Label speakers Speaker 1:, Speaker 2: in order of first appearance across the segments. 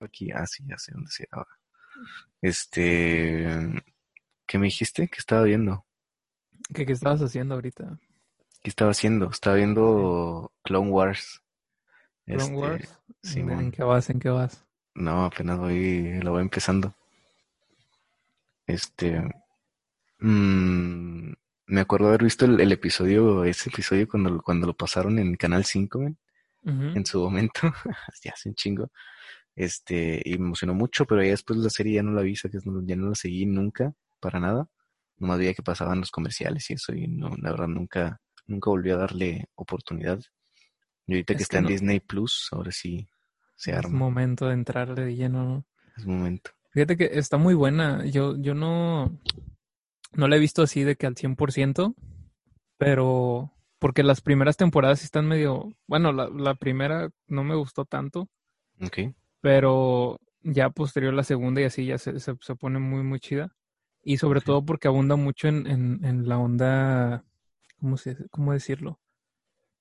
Speaker 1: aquí, ah, sí, ya sé dónde se ahora. Este, ¿qué me dijiste? ¿Qué estaba viendo?
Speaker 2: ¿Qué, ¿Qué estabas haciendo ahorita?
Speaker 1: ¿Qué estaba haciendo? Estaba viendo Clone Wars.
Speaker 2: ¿Clone este, Wars? Sí, ¿En qué vas? ¿En qué vas?
Speaker 1: No, apenas voy, lo voy empezando. Este, mmm, me acuerdo haber visto el, episodio, ese episodio cuando, cuando lo pasaron en Canal 5, en su momento, ya hace un chingo. Este, y me emocionó mucho, pero ya después la serie ya no la vi, que ya no la seguí nunca, para nada. Nomás veía que pasaban los comerciales y eso, y no, la verdad nunca, nunca volví a darle oportunidad. Y ahorita que está en Disney Plus, ahora sí se arma.
Speaker 2: Es momento de entrarle de lleno, ¿no?
Speaker 1: Es momento.
Speaker 2: Fíjate que está muy buena. Yo, yo no, no la he visto así de que al 100%, pero porque las primeras temporadas están medio, bueno, la, la primera no me gustó tanto.
Speaker 1: Ok
Speaker 2: pero ya posterior la segunda y así ya se, se, pone muy, muy chida. Y sobre todo porque abunda mucho en, en, en la onda, ¿cómo, se, ¿cómo decirlo?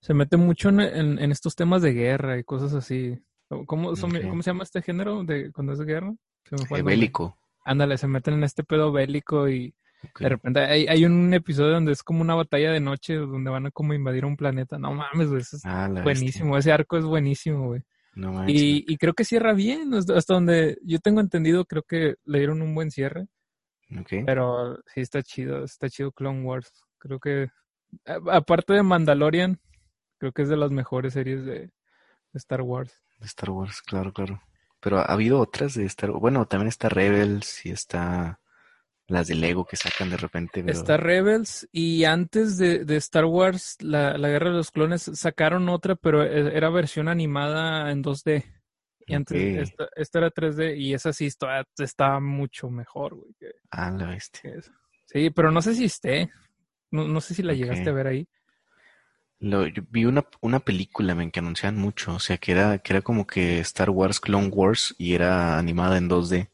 Speaker 2: Se mete mucho en, en, estos temas de guerra y cosas así. ¿Cómo, son, ¿cómo se llama este género de cuando es de guerra?
Speaker 1: Se bélico.
Speaker 2: Ándale, se meten en este pedo bélico y de repente hay, hay, un episodio donde es como una batalla de noche donde van a como invadir un planeta. No mames, güey, es ah, buenísimo. Ese arco es buenísimo, güey y, creo que cierra bien, hasta donde yo tengo entendido, creo que le dieron un buen cierre. Pero sí está chido, está chido Clone Wars. Creo que, aparte de Mandalorian, creo que es de las mejores series de, Star Wars.
Speaker 1: De Star Wars, claro, claro. Pero ha habido otras de Star Wars. Bueno, también está Rebels y está las de Lego que sacan de repente.
Speaker 2: Está Rebels y antes de, Star Wars, la, Guerra de los Clones, sacaron otra, pero e, era versión animada en 2D. Y antes esta, era 3D y esa sí está, está mucho mejor, güey.
Speaker 1: ah, la bestia.
Speaker 2: Sí, pero no sé si esté. No, no sé si la llegaste a ver ahí.
Speaker 1: Lo, yo vi una, una película men, que anunciaban mucho, o sea, que era, que era como que Star Wars Clone Wars y era animada en 2D,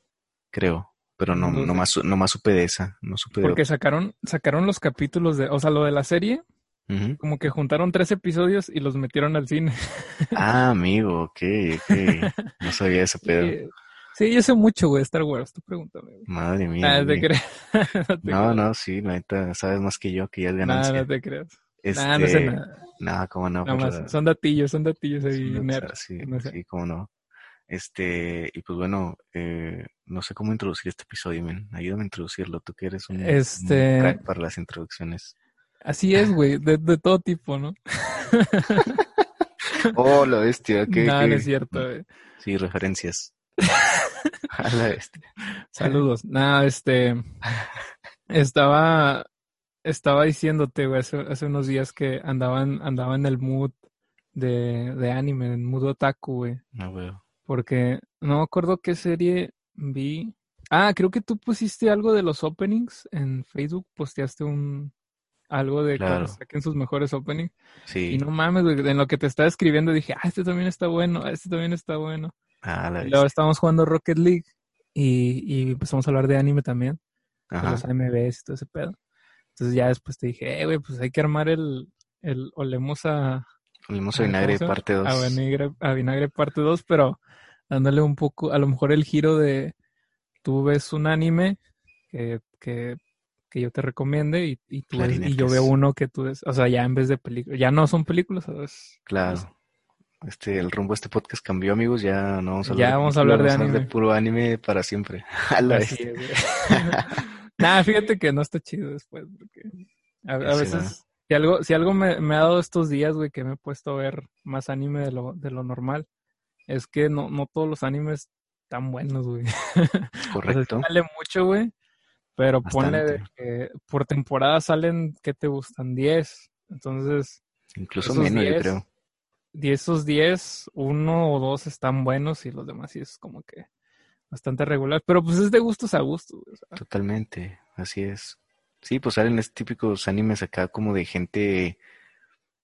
Speaker 1: creo. Pero no, no, más, no más supe de esa. No supe
Speaker 2: Porque sacaron, sacaron los capítulos de, o sea, lo de la serie. Como que juntaron tres episodios y los metieron al cine.
Speaker 1: Ah, amigo, ok, ok. No sabía ese pedo.
Speaker 2: Sí, yo sé mucho, güey, Star Wars, tú pregúntame.
Speaker 1: Madre mía.
Speaker 2: Ah, te creas.
Speaker 1: no, no, sí, neta, sabes más que yo, que ya es ganancia.
Speaker 2: No, no te creas.
Speaker 1: Este... no sé nada. No, cómo no.
Speaker 2: Nada Son datillos, son datillos ahí.
Speaker 1: sí, sí, cómo no. Este, y pues bueno, eh, no sé cómo introducir este episodio, men. Ayúdame a introducirlo, tú que eres un,
Speaker 2: este...
Speaker 1: crack para las introducciones.
Speaker 2: Así es, güey, de, de, todo tipo, ¿no?
Speaker 1: oh, la bestia, que
Speaker 2: No, no es cierto, güey.
Speaker 1: Sí, referencias. a la bestia.
Speaker 2: Saludos. Nada, este. Estaba. Estaba diciéndote, güey, hace, hace, unos días que andaban, andaba en el mood de, de anime, en el mood otaku, güey.
Speaker 1: No, ah, güey.
Speaker 2: Porque no me acuerdo qué serie vi. Ah, creo que tú pusiste algo de los openings en Facebook, posteaste un algo de que saquen sus mejores openings.
Speaker 1: Sí.
Speaker 2: Y no mames, en lo que te estaba escribiendo dije, ah, este también está bueno, este también está bueno.
Speaker 1: Ah, la
Speaker 2: y luego estábamos jugando Rocket League y, y empezamos a hablar de anime también. Ajá. los AMVs y todo ese pedo. Entonces ya después te dije, eh, güey, pues hay que armar el, el olemos a...
Speaker 1: Olemos a vinagre parte 2.
Speaker 2: A vinagre, a vinagre parte 2, pero dándole un poco, a lo mejor el giro de tú ves un anime que, que, que yo te recomiende y, y, tú y yo veo uno que tú ves, o sea, ya en vez de películas, ya no son películas, ¿sabes?
Speaker 1: Claro. Este, el rumbo de este podcast cambió, amigos. Ya no vamos a
Speaker 2: hablar, ya vamos a hablar de anime.
Speaker 1: de puro anime para siempre.
Speaker 2: Así Nada, fíjate que no está chido después, porque a, veces, si algo, si algo me, me, ha dado estos días, güey, que me he puesto a ver más anime de lo, de lo normal, es que no, no todos los animes están buenos, güey.
Speaker 1: Correcto.
Speaker 2: o sale mucho, güey. Pero ponle de que por temporada salen, ¿qué te gustan? 10. Entonces.
Speaker 1: Incluso menos, yo creo.
Speaker 2: de esos 10, uno o dos están buenos y los demás sí es como que bastante regular. Pero pues es de gustos a gustos.
Speaker 1: Totalmente, así es. Sí, pues salen estos típicos animes acá como de gente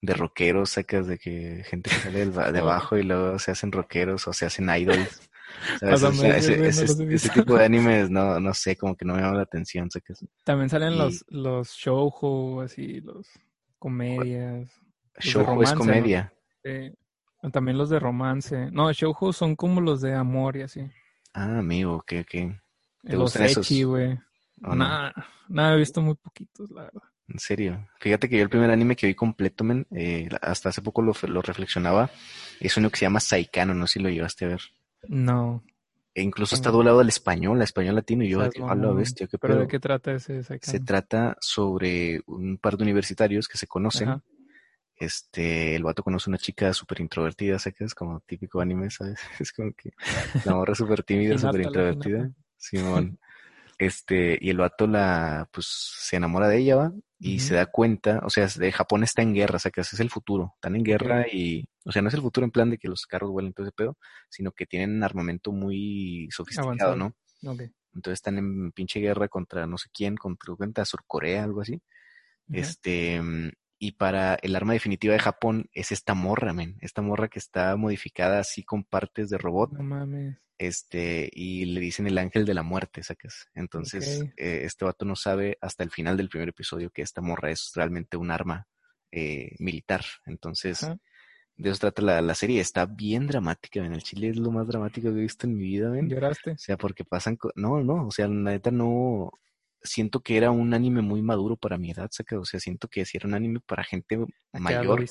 Speaker 1: de rockeros, sacas de que gente que sale de abajo y luego se hacen rockeros o se hacen idols. ese, tipo de animes, no, no sé, como que no me llama la atención, sacas.
Speaker 2: También salen los, los shoujo, así, los comedias.
Speaker 1: Shoujo es comedia.
Speaker 2: También los de romance. No, shoujo son como los de amor y así.
Speaker 1: Ah, amigo, ¿qué, qué?
Speaker 2: ¿Te los echi, Nada, nada, he visto muy poquitos, la verdad.
Speaker 1: En serio. Fíjate que yo el primer anime que vi completo, men, eh, hasta hace poco lo, lo, reflexionaba, es uno que se llama Saikano, no sé si lo llevaste a ver.
Speaker 2: No.
Speaker 1: E incluso está doblado al español, al español latino, y yo, a la bestia, ¿qué
Speaker 2: ¿Pero de qué trata ese Saikano?
Speaker 1: Se trata sobre un par de universitarios que se conocen. Este, el vato conoce una chica súper introvertida, sé que es como típico anime, ¿sabes? Es como que la morra súper tímida, súper introvertida. Simón. Este, y el vato la, pues, se enamora de ella, ¿va? Y se da cuenta, o sea, de Japón está en guerra, o sea, que ese es el futuro. Están en guerra y, o sea, no es el futuro en plan de que los carros vuelen todo ese pedo, sino que tienen armamento muy sofisticado, ¿no? Entonces están en pinche guerra contra no sé quién, contra, Surcorea, algo así. Este, y para el arma definitiva de Japón es esta morra, men. Esta morra que está modificada así con partes de robot.
Speaker 2: No mames.
Speaker 1: Este, y le dicen el ángel de la muerte, sacas. Entonces, eh, este vato no sabe hasta el final del primer episodio que esta morra es realmente un arma eh, militar. Entonces, de eso trata la, la, serie. Está bien dramática, en el Chile es lo más dramático que he visto en mi vida, men.
Speaker 2: ¿Lloraste?
Speaker 1: O sea, porque pasan. No, no, o sea, la neta no siento que era un anime muy maduro para mi edad, ¿sacas? O sea, siento que si era un anime para gente mayor.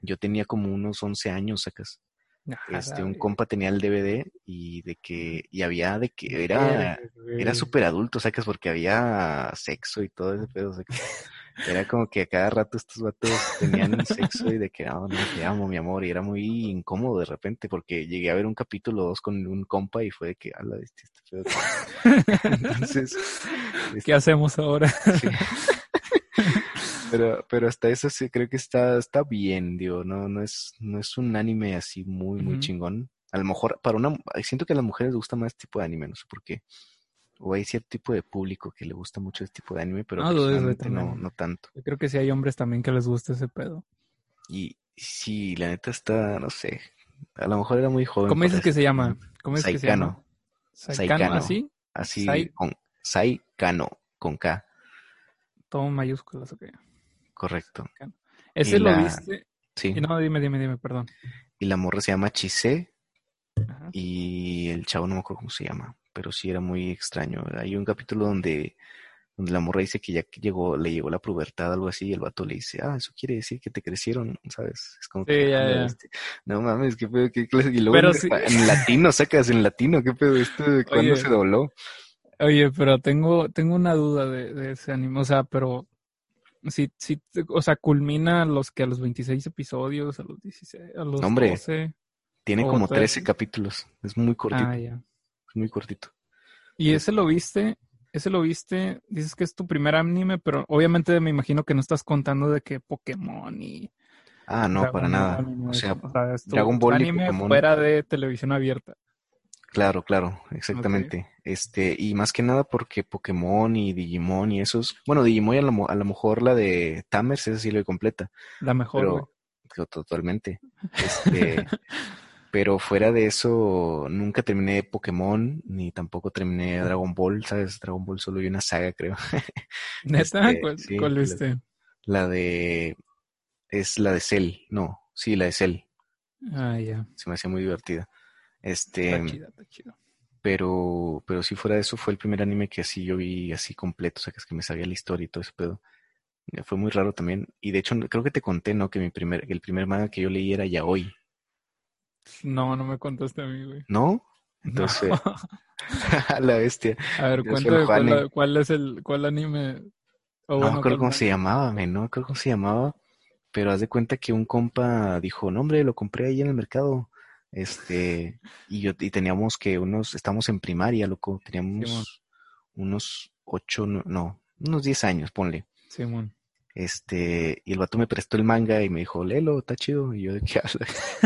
Speaker 1: yo tenía como unos 11 años, ¿sacas? este, un compa tenía el DVD y de que, y había de que era, era súper adulto, ¿sacas? Porque había sexo y todo ese pedo, ¿sacas? Era como que a cada rato estos vatos tenían sexo y de que, no, no, te amo, mi amor. Y era muy incómodo de repente porque llegué a ver un capítulo dos con un compa y fue de que, ala, este, este feo.
Speaker 2: Entonces. ¿Qué este hacemos ahora?
Speaker 1: Pero, pero hasta eso sí creo que está, está bien, digo, no, no es, no es un anime así muy, muy chingón. A lo mejor, para una, siento que a las mujeres les gusta más este tipo de anime, no sé por qué o hay cierto tipo de público que le gusta mucho este tipo de anime, pero no, no, tanto.
Speaker 2: Yo creo que sí hay hombres también que les gusta ese pedo.
Speaker 1: Y sí, la neta está, no sé, a lo mejor era muy joven.
Speaker 2: ¿Cómo dices que se llama? ¿Cómo es que se llama?
Speaker 1: Saikano.
Speaker 2: ¿así?
Speaker 1: Así, con Saikano, con K.
Speaker 2: Todo mayúsculas, ok.
Speaker 1: Correcto.
Speaker 2: ¿Ese lo viste? Sí. no, dime, dime, dime, perdón.
Speaker 1: Y la morra se llama Chise. Y el chavo no me acuerdo cómo se llama pero sí era muy extraño. Hay un capítulo donde, donde la morra dice que ya llegó, le llegó la pubertad, algo así, y el vato le dice, ah, eso quiere decir que te crecieron, ¿sabes? Es como que,
Speaker 2: ya,
Speaker 1: no mames, qué pedo, qué clase, y luego en, latino, sacas en latino, qué pedo, esto, ¿cuándo se dobló?
Speaker 2: Oye, pero tengo, tengo una duda de, de ese anime, o sea, pero sí, sí, o sea, culmina los que a los 26 episodios, a los 16, a los Hombre, 12.
Speaker 1: Tiene como 13 capítulos, es muy cortito. Ah, ya muy cortito.
Speaker 2: ¿Y ese lo viste? Ese lo viste, dices que es tu primer anime, pero obviamente me imagino que no estás contando de que Pokémon y...
Speaker 1: Ah, no, para nada. o sea, Dragon Ball
Speaker 2: anime fuera de televisión abierta.
Speaker 1: Claro, claro, exactamente. Este, y más que nada porque Pokémon y Digimon y esos, bueno, Digimon a lo, a lo mejor la de Tamers, esa sí lo completa.
Speaker 2: La mejor.
Speaker 1: Pero, totalmente. Este, Pero fuera de eso, nunca terminé Pokémon, ni tampoco terminé Dragon Ball, ¿sabes? Dragon Ball solo hay una saga, creo.
Speaker 2: ¿Neta? Este, ¿Cuál, viste?
Speaker 1: La, de... Es la de Cell, no, sí, la de Cell.
Speaker 2: Ah, ya.
Speaker 1: Se me hacía muy divertida. Este... Pero, pero si fuera de eso, fue el primer anime que así yo vi así completo, o sea, que es que me sabía la historia y todo ese pedo. Fue muy raro también. Y de hecho, creo que te conté, ¿no? Que mi primer, el primer manga que yo leí era Yaoi.
Speaker 2: No, no me contaste a mí, güey.
Speaker 1: ¿No? Entonces, la bestia.
Speaker 2: A ver, cuéntame cuál, es el cuál anime.
Speaker 1: no me acuerdo cómo se llamaba, me no me acuerdo cómo se llamaba, pero haz de cuenta que un compa dijo, no hombre, lo compré ahí en el mercado. Este, y yo, y teníamos que unos, estamos en primaria, loco, teníamos unos ocho, no, unos diez años, ponle.
Speaker 2: Simón.
Speaker 1: Este, y el vato me prestó el manga y me dijo, léelo, está chido. Y yo, ¿de qué hablas?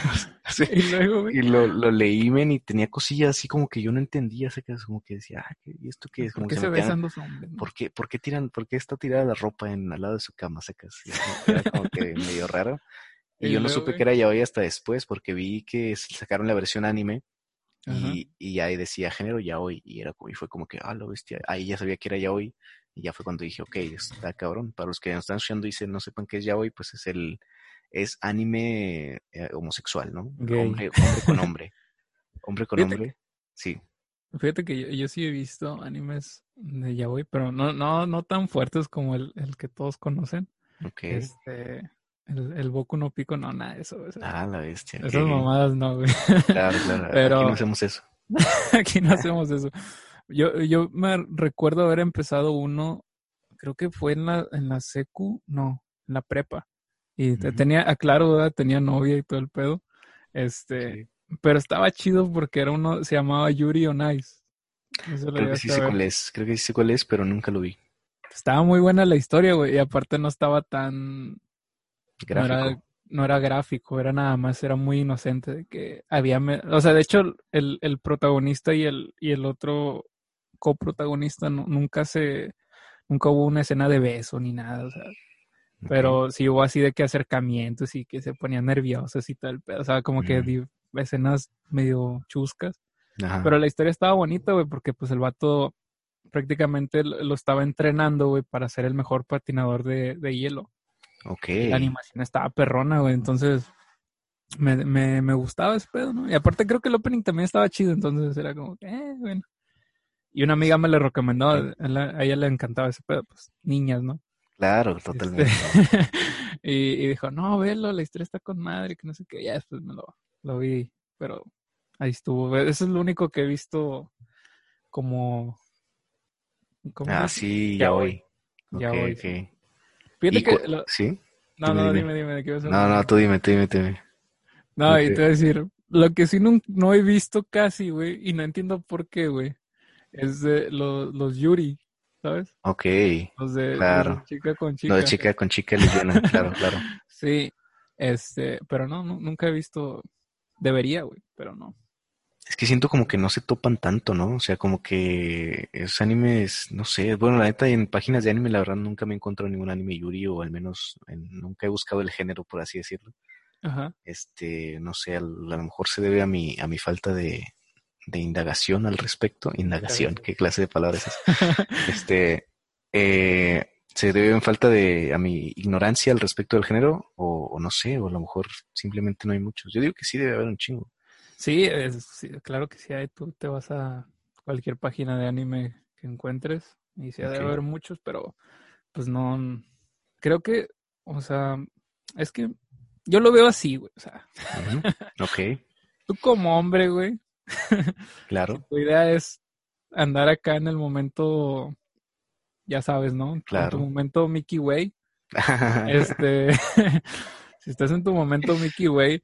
Speaker 1: y, luego, y lo, lo, leí, men, y tenía cosillas así como que yo no entendía, sé que como que decía, ah, ¿y esto qué es?
Speaker 2: Como ¿Por qué se, besan dos hombres?
Speaker 1: ¿por, qué, ¿Por qué tiran, por qué está tirada la ropa en al lado de su cama, secas? Era como que medio raro. Y, yo no supe que era ya hoy hasta después, porque vi que sacaron la versión anime y, y, ahí decía género ya hoy, y era y fue como que, ah, lo bestia, ahí ya sabía que era ya hoy, y ya fue cuando dije, ok, está cabrón. Para los que nos están escuchando y dicen, no sepan qué es ya hoy, pues es el, es anime eh, homosexual, ¿no? Hombre, con hombre. hombre con hombre, sí.
Speaker 2: Fíjate que yo, sí he visto animes de yaoi, pero no, no, no tan fuertes como el, el que todos conocen.
Speaker 1: Ok.
Speaker 2: Este, el, el Boku no Pico, no, nada de eso.
Speaker 1: ah, la bestia.
Speaker 2: Esas mamadas no, güey.
Speaker 1: Claro, claro. Pero... Aquí no hacemos eso.
Speaker 2: aquí no hacemos eso. Yo, yo me recuerdo haber empezado uno, creo que fue en la, en la secu, no, en la prepa. Y tenía, aclaro, ¿verdad? tenía novia y todo el pedo. Este, pero estaba chido porque era uno, se llamaba Yuri on Ice.
Speaker 1: creo que sí sé cuál es, creo que sí sé cuál es, pero nunca lo vi.
Speaker 2: Estaba muy buena la historia, güey, y aparte no estaba tan...
Speaker 1: Gráfico.
Speaker 2: No era, gráfico, era nada más, era muy inocente de que había... O sea, de hecho, el, el protagonista y el, y el otro coprotagonista nunca se... Nunca hubo una escena de beso ni nada, o sea pero sí hubo así de que acercamientos y que se ponían nerviosos y tal. O sea, como que escenas medio chuscas. Pero la historia estaba bonita, güey, porque pues el vato prácticamente lo estaba entrenando, güey, para ser el mejor patinador de, hielo.
Speaker 1: Ok.
Speaker 2: La animación estaba perrona, güey, entonces me, me, me, gustaba ese pedo, ¿no? Y aparte creo que el opening también estaba chido, entonces era como, eh, bueno. Y una amiga me le recomendó, a ella le encantaba ese pedo, pues niñas, ¿no?
Speaker 1: Claro, este, totalmente.
Speaker 2: y, dijo, no, velo, la historia está con madre, que no sé qué. Ya después me lo, lo vi, pero ahí estuvo. Eso es lo único que he visto como...
Speaker 1: ah, sí, ya hoy.
Speaker 2: Ya hoy. Fíjate que...
Speaker 1: ¿Sí?
Speaker 2: No, no, dime, dime, ¿de qué vas a
Speaker 1: No, no, tú dime, tú dime, tú dime.
Speaker 2: No, y te voy a decir, lo que sí no, no he visto casi, güey, y no entiendo por qué, güey, es de los, los Yuri. ¿Sabes?
Speaker 1: Ok.
Speaker 2: Los de,
Speaker 1: claro.
Speaker 2: chica con chica.
Speaker 1: Los de chica con chica lesbiana, claro, claro.
Speaker 2: Sí, este, pero no, nunca he visto, debería, güey, pero no.
Speaker 1: Es que siento como que no se topan tanto, ¿no? O sea, como que esos animes, no sé, bueno, la neta, en páginas de anime, la verdad, nunca me he encontrado ningún anime yuri, o al menos nunca he buscado el género, por así decirlo.
Speaker 2: Ajá.
Speaker 1: Este, no sé, a, lo mejor se debe a mi, a mi falta de, de indagación al respecto. Indagación, ¿qué clase de palabras es? este, eh, ¿se debe en falta de a mi ignorancia al respecto del género? O, no sé, o a lo mejor simplemente no hay muchos. Yo digo que sí debe haber un chingo.
Speaker 2: Sí, claro que sí hay. Tú te vas a cualquier página de anime que encuentres y sí debe haber muchos, pero pues no. Creo que, o sea, es que yo lo veo así, güey. O sea,
Speaker 1: ok.
Speaker 2: Tú como hombre, güey,
Speaker 1: Claro.
Speaker 2: tu idea es andar acá en el momento, ya sabes, ¿no?
Speaker 1: Claro.
Speaker 2: En tu momento Mickey Way. este, si estás en tu momento Mickey Way,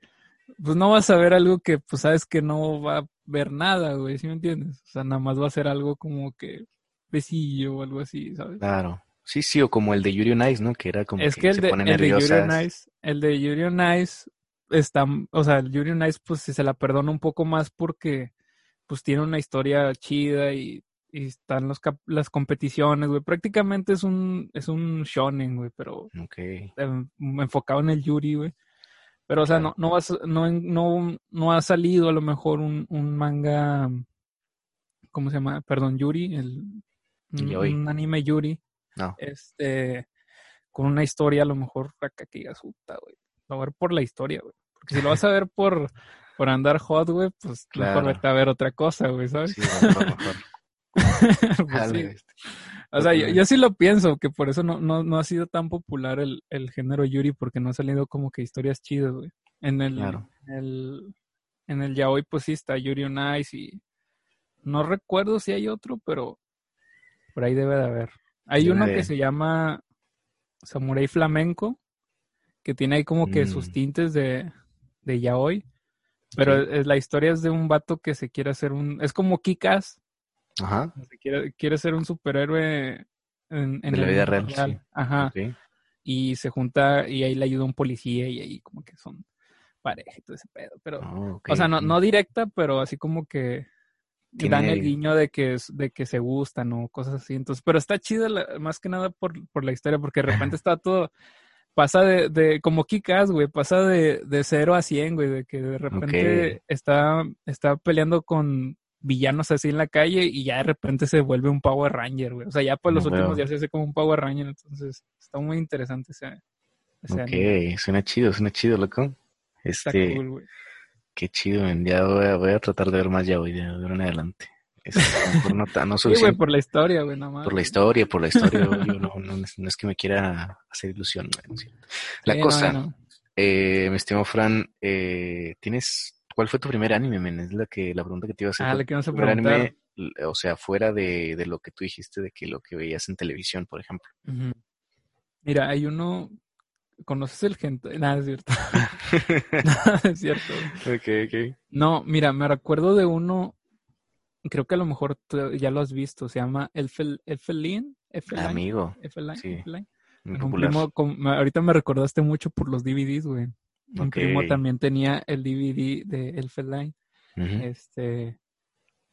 Speaker 2: pues no vas a ver algo que, pues sabes que no va a ver nada, güey, ¿sí me entiendes? O sea, nada más va a ser algo como que besillo o algo así, ¿sabes?
Speaker 1: Claro. Sí, sí, o como el de Yuri on Ice, ¿no? Que era como
Speaker 2: es que, el, de, el de Yuri on Ice, el de Yuri on Ice está, o sea, el Yuri Nice pues se la perdona un poco más porque pues tiene una historia chida y, y están los las competiciones, güey. Prácticamente es un es un shonen, güey, pero em, enfocado en el Yuri, güey. Pero o sea, no no, vas, no no no ha salido a lo mejor un, un manga ¿cómo se llama? Perdón, Yuri, el un, anime Yuri.
Speaker 1: No.
Speaker 2: Este con una historia a lo mejor acá que digas, puta, güey a ver por la historia, güey. Porque si lo vas a ver por, por andar hot, güey, pues mejor vete a ver otra cosa, güey, ¿sabes? Sí, mejor, mejor. pues sí. Este. O sea, yo, sí lo pienso, que por eso no, no, no ha sido tan popular el, el, género Yuri, porque no ha salido como que historias chidas, güey. En el, en el, en el yaoi, pues sí está Yuri on Ice y no recuerdo si hay otro, pero por ahí debe de haber. Hay uno que se llama Samurai Flamenco, que tiene ahí como que sus mm. tintes de, de yaoi. Pero es, la historia es de un vato que se quiere hacer un... Es como Kikas.
Speaker 1: Ajá.
Speaker 2: quiere, quiere ser un superhéroe en, en
Speaker 1: la vida real.
Speaker 2: Ajá. Y se junta y ahí le ayuda un policía y ahí como que son pareja y todo ese pedo. Pero, ah, o sea, no, no directa, pero así como que dan el guiño de que, de que se gustan o cosas así. Entonces, pero está chido más que nada por, por la historia, porque de repente está todo pasa de, de como Kikas, güey, pasa de, de 0 a 100, güey, de que de repente está, está peleando con villanos así en la calle y ya de repente se vuelve un Power Ranger, güey. O sea, ya por los últimos días se hace como un Power Ranger, entonces está muy interesante ese,
Speaker 1: ese Ok, suena chido, suena chido, loco. Este, está cool, güey. Qué chido, Ya voy a, voy a tratar de ver más ya hoy, de ver en adelante.
Speaker 2: No, sí, güey, por la historia, güey, nada más.
Speaker 1: Por la historia, por la historia, no, no, es que me quiera hacer ilusión. La cosa, eh, mi estimado Fran, eh, ¿tienes, cuál fue tu primer anime, men? Es la que, la pregunta que te iba a hacer.
Speaker 2: Ah, la que vamos a preguntar. Anime,
Speaker 1: o sea, fuera de, de, lo que tú dijiste, de que lo que veías en televisión, por ejemplo.
Speaker 2: Mira, hay uno ¿Conoces el gente? Nada, es cierto. Nada, es cierto.
Speaker 1: Ok, ok.
Speaker 2: No, mira, me recuerdo de uno creo que a lo mejor ya lo has visto, se llama Elfelin. Elfelin
Speaker 1: Amigo.
Speaker 2: Elfelin. Sí. Primo, ahorita me recordaste mucho por los DVDs, güey. Un primo también tenía el DVD de Elfeline. Este.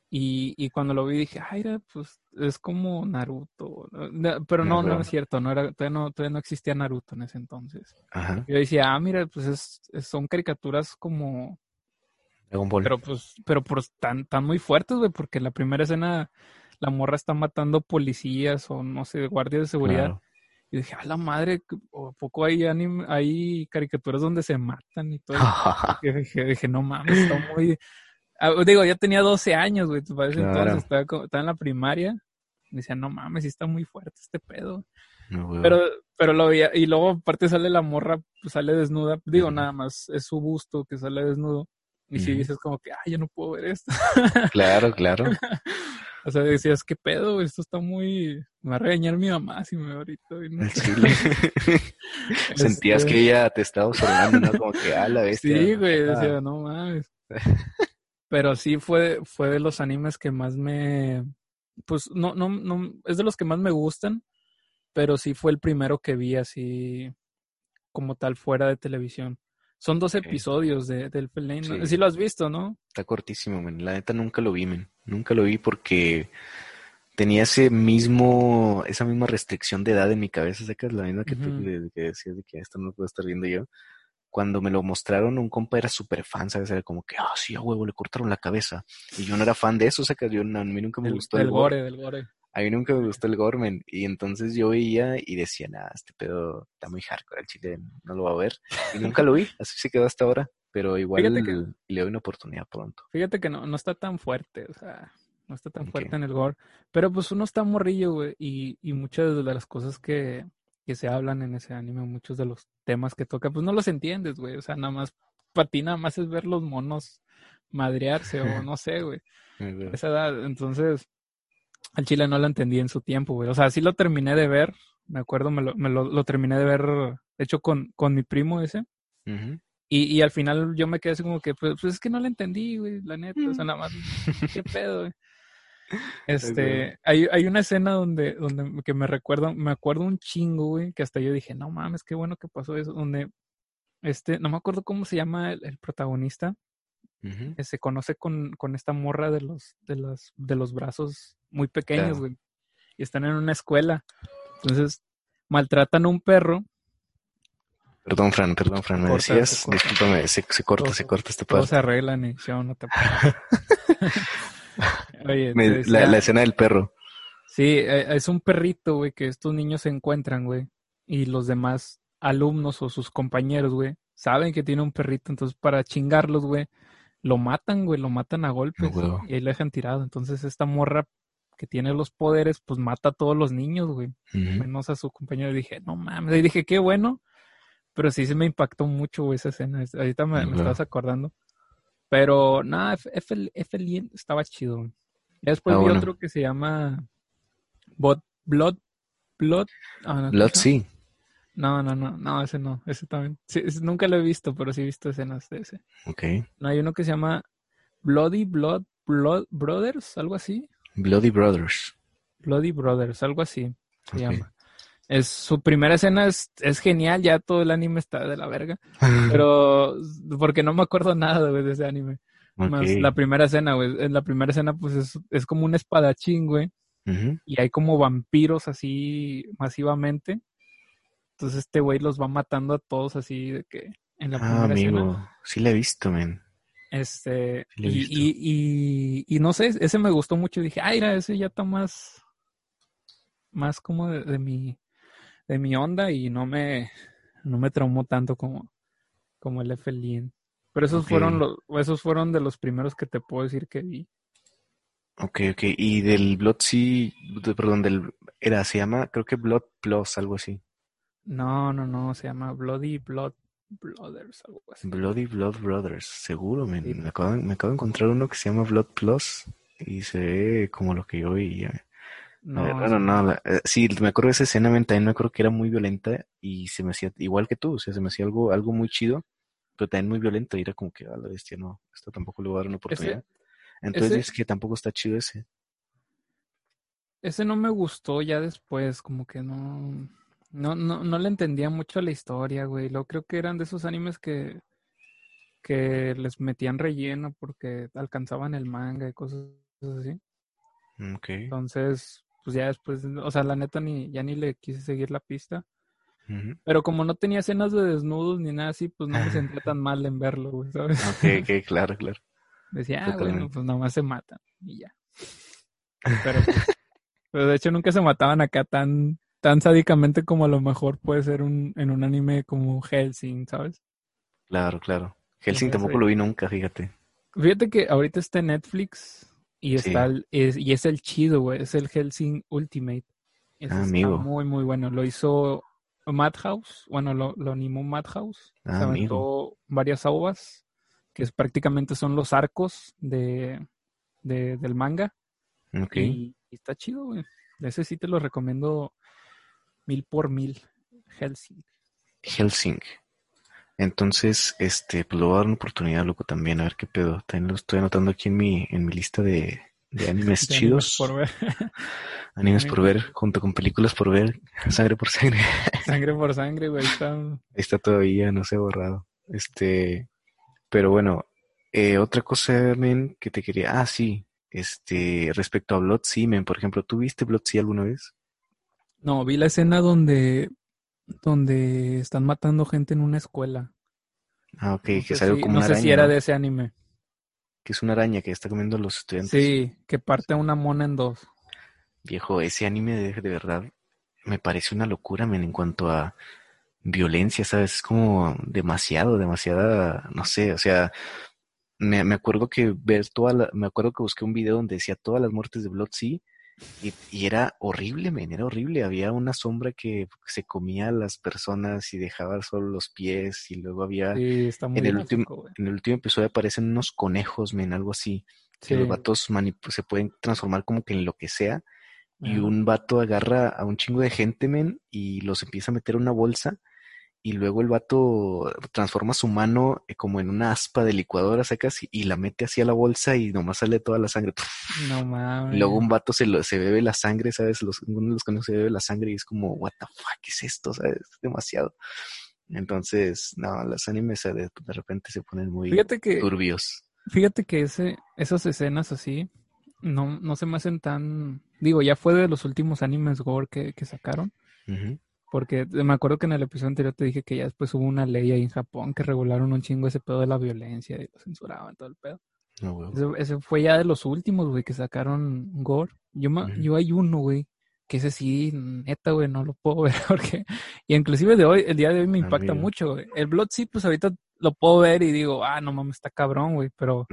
Speaker 2: Y, y, cuando lo vi dije, ay, pues es como Naruto. Pero no, no, es cierto, no era, todavía, no, todavía no existía Naruto en ese entonces. Yo decía, ah, mira, pues es, son caricaturas como pero pues, pero pues tan, tan muy fuertes, güey, porque en la primera escena la morra está matando policías o no sé, guardias de seguridad. Y dije, a la madre, ¿o poco hay, hay caricaturas donde se matan y todo? y dije, dije, no mames, está muy... Ah, digo, ya tenía 12 años, güey, parece entonces estaba, estaba, en la primaria. Y decía, no mames, sí está muy fuerte este pedo. pero, pero lo veía, y luego aparte sale la morra, pues sale desnuda. Digo, nada más, es su busto que sale desnudo. Y si dices como que, ay, yo no puedo ver esto.
Speaker 1: Claro, claro.
Speaker 2: o sea, decías, ¿qué pedo? Esto está muy... Me va a regañar mi mamá si me veo ahorita.
Speaker 1: Sentías este que ella te estaba observando, ¿no? Como que, ah, la bestia.
Speaker 2: Sí, güey, decía, no mames. Pero sí fue, fue de los animes que más me... Pues no, no, no, es de los que más me gustan, pero sí fue el primero que vi así como tal fuera de televisión. Son dos episodios de, del Lane. Sí. lo has visto, ¿no?
Speaker 1: Está cortísimo, men. La neta nunca lo vi, men. Nunca lo vi porque tenía ese mismo, esa misma restricción de edad en mi cabeza, es La misma que tú que decías de que esto no puedo estar viendo yo. Cuando me lo mostraron, un compa era súper fan, ¿sabes? Era como que, ah, sí, a huevo, le cortaron la cabeza. Y yo no era fan de eso, sea, yo, a mí nunca me gustó
Speaker 2: el, gore. Del gore.
Speaker 1: A mí nunca me gustó el Gormen. Y entonces yo veía y decía, nada, este pedo está muy hardcore, el chile no lo va a ver. Y nunca lo vi, así se quedó hasta ahora. Pero igual le doy una oportunidad pronto.
Speaker 2: Fíjate que no, no está tan fuerte, o sea, no está tan fuerte en el gore. Pero pues uno está morrillo, güey, y, y muchas de las cosas que, que se hablan en ese anime, muchos de los temas que toca, pues no los entiendes, güey. O sea, nada más, para ti nada más es ver los monos madrearse o no sé, güey. esa edad, entonces al chile no lo entendí en su tiempo, güey. O sea, sí lo terminé de ver. Me acuerdo, me lo, me lo, terminé de ver, hecho, con, con mi primo ese. y, y al final yo me quedé así como que, pues, pues, es que no lo entendí, güey, la neta. O sea, nada más, qué pedo, güey. Este, hay, hay una escena donde, donde que me recuerdo, me acuerdo un chingo, güey, que hasta yo dije, no mames, qué bueno que pasó eso, donde, este, no me acuerdo cómo se llama el protagonista, que se conoce con, con, esta morra de los, de los, de los brazos muy pequeños, güey. Y están en una escuela. Entonces, maltratan a un perro.
Speaker 1: Perdón, Fran, perdón, Fran, me decías, discúlpame, se, se corta, se corta este parte.
Speaker 2: se arreglan y yo no te
Speaker 1: Oye, la, la, escena del perro.
Speaker 2: Sí, e, es un perrito, güey, que estos niños se encuentran, güey. Y los demás alumnos o sus compañeros, güey, saben que tiene un perrito, entonces para chingarlos, güey, lo matan, güey, lo matan a golpes y ahí lo dejan tirado. Entonces esta morra que tiene los poderes, pues mata a todos los niños, güey, menos a su compañero. Y dije, no mames, y dije, qué bueno, pero sí se me impactó mucho, güey, esa escena. Ahorita me, estabas acordando. Pero nada, F, F, estaba chido. Y después ah, vi otro que se llama Blood, Blood,
Speaker 1: ah, Blood, sí.
Speaker 2: No, no, no, no, ese no, ese también. nunca lo he visto, pero sí he visto escenas de ese.
Speaker 1: Ok.
Speaker 2: No, hay uno que se llama Bloody Blood, Blood Brothers, algo así.
Speaker 1: Bloody Brothers.
Speaker 2: Bloody Brothers, algo así. Se llama. Es, su primera escena es, es genial, ya todo el anime está de la verga. pero, porque no me acuerdo nada, de ese anime. Más la primera escena, güey. En la primera escena, pues es, es como un espadachín, güey. Y hay como vampiros así masivamente. Entonces este güey los va matando a todos así de que en la ah, primera amigo.
Speaker 1: Sí la he visto, men.
Speaker 2: Este, y, y, y, no sé, ese me gustó mucho. Dije, ay, mira, ese ya está más, más como de, mi, de mi onda y no me, no me traumó tanto como, como el F. Pero esos fueron los, esos fueron de los primeros que te puedo decir que vi.
Speaker 1: Ok, ok. Y del Blood sí, perdón, del, era, se llama, creo que Blood Plus, algo así.
Speaker 2: No, no, no, se llama Bloody Blood Brothers, algo así.
Speaker 1: Bloody Blood Brothers, seguro, me, acabo, me acabo de encontrar uno que se llama Blood Plus y se ve como lo que yo vi. No, no, no, eh, sí, me acuerdo de esa escena, también me acuerdo que era muy violenta y se me hacía igual que tú, o sea, se me hacía algo, algo muy chido, pero también muy violento y era como que a la bestia no, esto tampoco le voy a dar una oportunidad. Entonces es que tampoco está chido ese.
Speaker 2: Ese no me gustó ya después, como que no, no, no, no le entendía mucho la historia, güey. Lo creo que eran de esos animes que, que les metían relleno porque alcanzaban el manga y cosas así.
Speaker 1: Okay.
Speaker 2: Entonces, pues ya después, o sea, la neta ni, ya ni le quise seguir la pista. Pero como no tenía escenas de desnudos ni nada así, pues no me sentía tan mal en verlo, güey, ¿sabes?
Speaker 1: Ok, ok, claro, claro.
Speaker 2: Decía, ah, bueno, pues nomás se matan y ya. Pero, pero de hecho nunca se mataban acá tan, tan sádicamente como a lo mejor puede ser un, en un anime como Helsing, ¿sabes?
Speaker 1: Claro, claro. Helsing tampoco lo vi nunca, fíjate.
Speaker 2: Fíjate que ahorita está en Netflix y está es, y es el chido, güey. Es el Helsing Ultimate. ah, amigo. muy, muy bueno. Lo hizo Madhouse. Bueno, lo, lo animó Madhouse. Ah, se aventó varias aguas que es, prácticamente son los arcos de, del manga.
Speaker 1: Ok.
Speaker 2: Y, está chido, güey. Ese sí te lo recomiendo mil por mil. Helsing.
Speaker 1: Helsing. Entonces, este, pues lo voy a dar una oportunidad, loco, también, a ver qué pedo. También lo estoy anotando aquí en mi, en mi lista de, de animes chidos. Animes por ver. animes por ver, junto con películas por ver, sangre por sangre.
Speaker 2: sangre por sangre, güey. Está...
Speaker 1: está todavía, no se ha borrado. Este, pero bueno, eh, otra cosa, men, que te quería. Ah, sí. Este, respecto a Blood men, por ejemplo, ¿tú viste Blood alguna vez?
Speaker 2: No, vi la escena donde, donde están matando gente en una escuela.
Speaker 1: Ah, ok, que salió como
Speaker 2: una
Speaker 1: araña.
Speaker 2: No sé si era de ese anime.
Speaker 1: Que es una araña que está comiendo a los estudiantes.
Speaker 2: Sí, que parte una mona en dos.
Speaker 1: Viejo, ese anime de, de verdad me parece una locura, men, en cuanto a violencia, ¿sabes? Es como demasiado, demasiada, no sé, o sea, me, me acuerdo que ver toda la, me acuerdo que busqué un video donde decía todas las muertes de Blood Sea y, y, era horrible, men, era horrible. Había una sombra que se comía a las personas y dejaba solo los pies y luego había en el último en el último episodio aparecen unos conejos, men, algo así. Que los vatos se pueden transformar como que en lo que sea. Y un vato agarra a un chingo de gente, men, y los empieza a meter en una bolsa y luego el vato transforma su mano eh, como en una aspa de licuadora, sacas y, la mete así a la bolsa y nomás sale toda la sangre.
Speaker 2: No mames.
Speaker 1: Luego un vato se, lo, se bebe la sangre, ¿sabes? Los, uno de los conejos se bebe la sangre y es como, what the fuck, ¿qué es esto? ¿Sabes? Es demasiado. Entonces, no, los animes de, de repente se ponen muy turbios.
Speaker 2: Fíjate que ese, esas escenas así no, no se me hacen tan... Digo, ya fue de los últimos animes gore que, que sacaron. Porque me acuerdo que en el episodio anterior te dije que ya después hubo una ley ahí en Japón que regularon un chingo ese pedo de la violencia y lo censuraban todo el pedo. ese, fue ya de los últimos, güey, que sacaron Gore. Yo, yo hay uno, güey, que ese sí, neta, güey, no lo puedo ver porque... Y inclusive de hoy, el día de hoy me ah, impacta mucho, güey. El Blood sí, pues ahorita lo puedo ver y digo, ah, no mames, está cabrón, güey, pero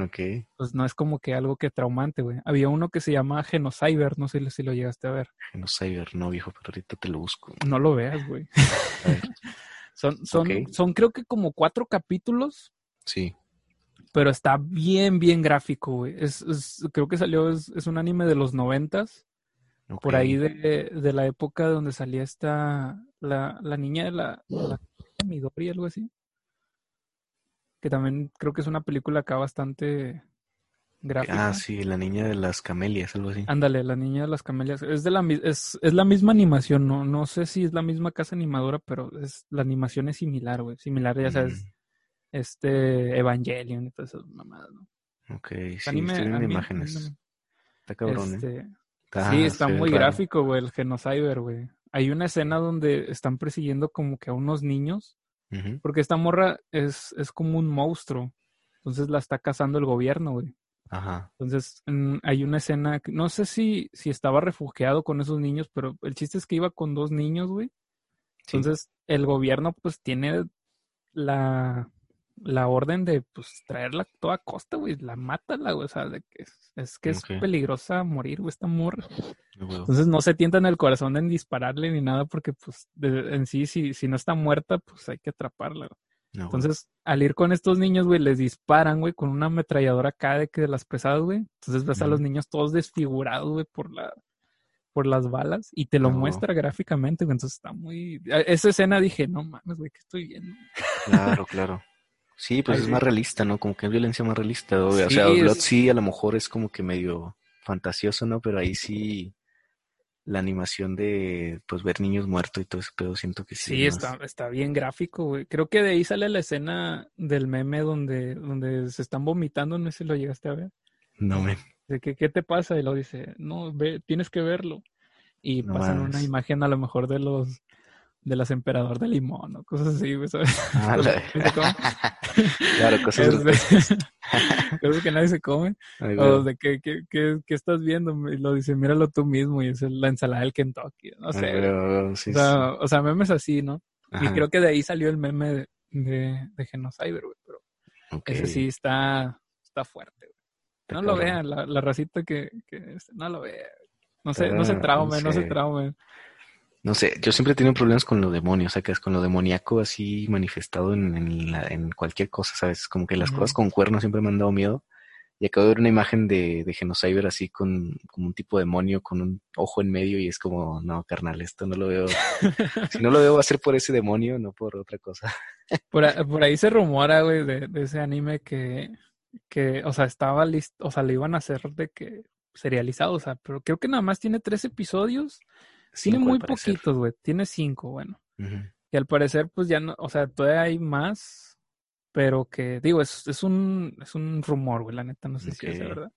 Speaker 2: pues no es como que algo que traumante, güey. Había uno que se llama Genocyber, no sé si lo llegaste a ver.
Speaker 1: Genocyber, no, viejo, pero ahorita te lo busco.
Speaker 2: No lo veas, güey. son, son, son creo que como cuatro capítulos.
Speaker 1: Sí.
Speaker 2: Pero está bien, bien gráfico, güey. Es, es, creo que salió, es, es un anime de los noventas. Por ahí de, de, la época donde salía esta, la, la niña de la, la Midori, algo así que también creo que es una película acá bastante gráfica.
Speaker 1: Ah, sí, la niña de las camelias, algo así.
Speaker 2: Ándale, la niña de las camelias. Es de la es, es la misma animación, no, no sé si es la misma casa animadora, pero es, la animación es similar, güey. Similar, ya sabes, mm. este Evangelion y todas esas mamadas, ¿no?
Speaker 1: Ok, sí, anime, imágenes. Está cabrón, ¿eh? este,
Speaker 2: sí, está muy gráfico, güey, el Genocider, güey. Hay una escena donde están persiguiendo como que a unos niños, porque esta morra es, es como un monstruo. Entonces la está cazando el gobierno, güey.
Speaker 1: Ajá.
Speaker 2: Entonces hay una escena, no sé si, si estaba refugiado con esos niños, pero el chiste es que iba con dos niños, güey. Entonces el gobierno pues tiene la, la orden de pues traerla a toda costa, güey, la mata la, güey, o sea, de que es, que es peligrosa morir, güey, esta morra. Entonces no se tientan el corazón en dispararle ni nada porque pues en sí, si, si no está muerta, pues hay que atraparla. Entonces, al ir con estos niños, güey, les disparan, güey, con una ametralladora acá de que de las pesadas, güey. Entonces ves a los niños todos desfigurados, güey, por la por las balas y te lo muestra gráficamente, güey. Entonces está muy... Esa escena dije, no mames, güey, ¿qué estoy viendo?
Speaker 1: Claro, claro. Sí, pues es más realista, ¿no? Como que es violencia más realista. O, sea, Blood sí a lo mejor es como que medio fantasioso, ¿no? Pero ahí sí la animación de pues ver niños muertos y todo ese pedo, siento que sí.
Speaker 2: Sí, está, está bien gráfico, güey. Creo que de ahí sale la escena del meme donde, donde se están vomitando, no sé si lo llegaste a ver.
Speaker 1: No, me.
Speaker 2: De que, ¿qué te pasa? Y lo dice, no, ve, tienes que verlo. Y pasan una imagen a lo mejor de los de las emperador de limón o cosas así, güey, ¿sabes? Ah,
Speaker 1: claro, cosas,
Speaker 2: cosas que nadie se come. o de que, que, que, estás viendo y lo dice, míralo tú mismo y es la ensalada del Kentucky, no sé. o, sea, o sea, memes así, ¿no? Y creo que de ahí salió el meme de, de, de Genocider, güey, pero ese sí está, está fuerte, güey. No lo vean, la, la racita que, que, no lo vean. No se, no se traume, no se traume.
Speaker 1: No sé, yo siempre he tenido problemas con lo demonio, o sea, que es con lo demoníaco así manifestado en, en, cualquier cosa, ¿sabes? Como que las cosas con cuernos siempre me han dado miedo. Y acabo de ver una imagen de, de Genocyber así con como un tipo de demonio con un ojo en medio y es como, no, carnal, esto no lo veo. si no lo veo va a ser por ese demonio, no por otra cosa.
Speaker 2: por, por ahí se rumora, güey, de, de, ese anime que, que, o sea, estaba listo, o sea, le iban a hacer de que serializado, o sea, pero creo que nada más tiene tres episodios tiene muy poquitos, güey. Tiene cinco, bueno. Y al parecer, pues ya no, o sea, todavía hay más, pero que, digo, es, es un, es un rumor, güey, la neta, no sé si es verdad.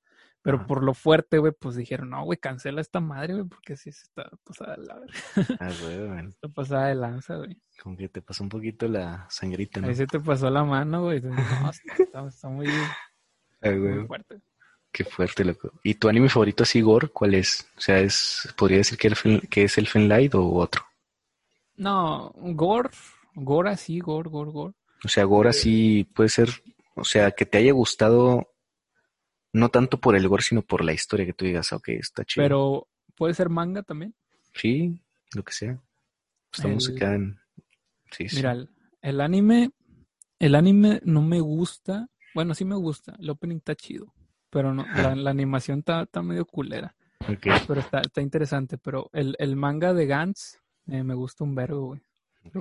Speaker 2: Pero por lo fuerte, güey, pues dijeron, no, güey, cancela esta madre, güey, porque sí se está pasada de la verga.
Speaker 1: Ah, güey,
Speaker 2: Está pasada de lanza, güey.
Speaker 1: Como que te pasó un poquito la sangrita, ¿no?
Speaker 2: Ahí se te pasó la mano, güey. No, está, está, muy,
Speaker 1: ah, muy fuerte. Qué fuerte, loco. ¿Y tu anime favorito así, Gore, cuál es? O sea, es, ¿podría decir que, el, que es el Fenlight o otro?
Speaker 2: No, Gore, Gore así, Gore, Gore, Gore.
Speaker 1: O sea, Gore así puede ser, o sea, que te haya gustado no tanto por el Gore, sino por la historia que tú digas, ok, está chido.
Speaker 2: Pero, ¿puede ser manga también?
Speaker 1: Sí, lo que sea. Estamos acá en...
Speaker 2: Sí, Mira, el anime, el anime no me gusta, bueno, sí me gusta, el opening está chido pero no, la, animación está, medio culera. Pero está, está interesante. Pero el, el manga de Gantz eh, me gusta un vergo, güey.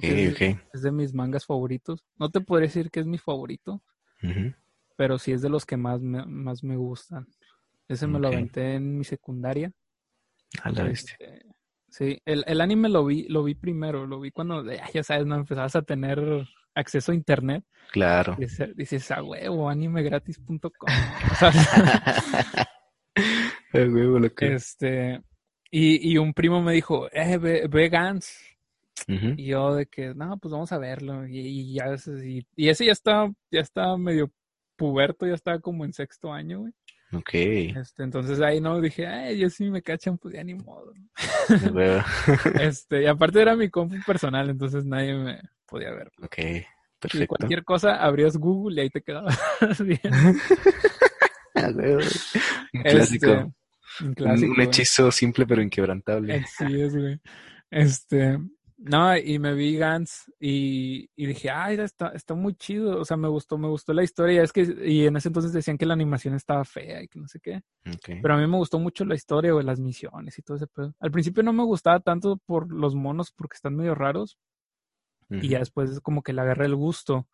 Speaker 2: es, de mis mangas favoritos. No te podría decir que es mi favorito, pero sí es de los que más me, más me gustan. Ese me lo aventé en mi secundaria.
Speaker 1: A la este,
Speaker 2: sí, el, el, anime lo vi, lo vi primero, lo vi cuando, ya sabes, no empezabas a tener acceso a internet.
Speaker 1: Claro.
Speaker 2: Dices, a huevo, animegratis.com.
Speaker 1: a huevo, lo que.
Speaker 2: Este, y, y un primo me dijo, eh, ve, Gans. Y yo de que, no, pues vamos a verlo. Y, ya y, y, ese ya está, ya está medio puberto, ya estaba como en sexto año, güey.
Speaker 1: Ok.
Speaker 2: Este, entonces ahí no dije, ay, yo sí me cachan, pues ya ni modo. este, y aparte era mi compu personal, entonces nadie me podía ver.
Speaker 1: Ok, perfecto.
Speaker 2: Y cualquier cosa abrías Google y ahí te quedabas bien.
Speaker 1: un clásico. Este, un, clásico, un hechizo simple pero inquebrantable.
Speaker 2: Sí, es, güey. Este, no, y me vi Gans y, y dije, ay, está, está muy chido. O sea, me gustó, me gustó la historia. Es que, y en ese entonces decían que la animación estaba fea y que no sé qué. Pero a mí me gustó mucho la historia, o las misiones y todo ese pedo. Al principio no me gustaba tanto por los monos porque están medio raros. Y ya después es como que le agarré el gusto.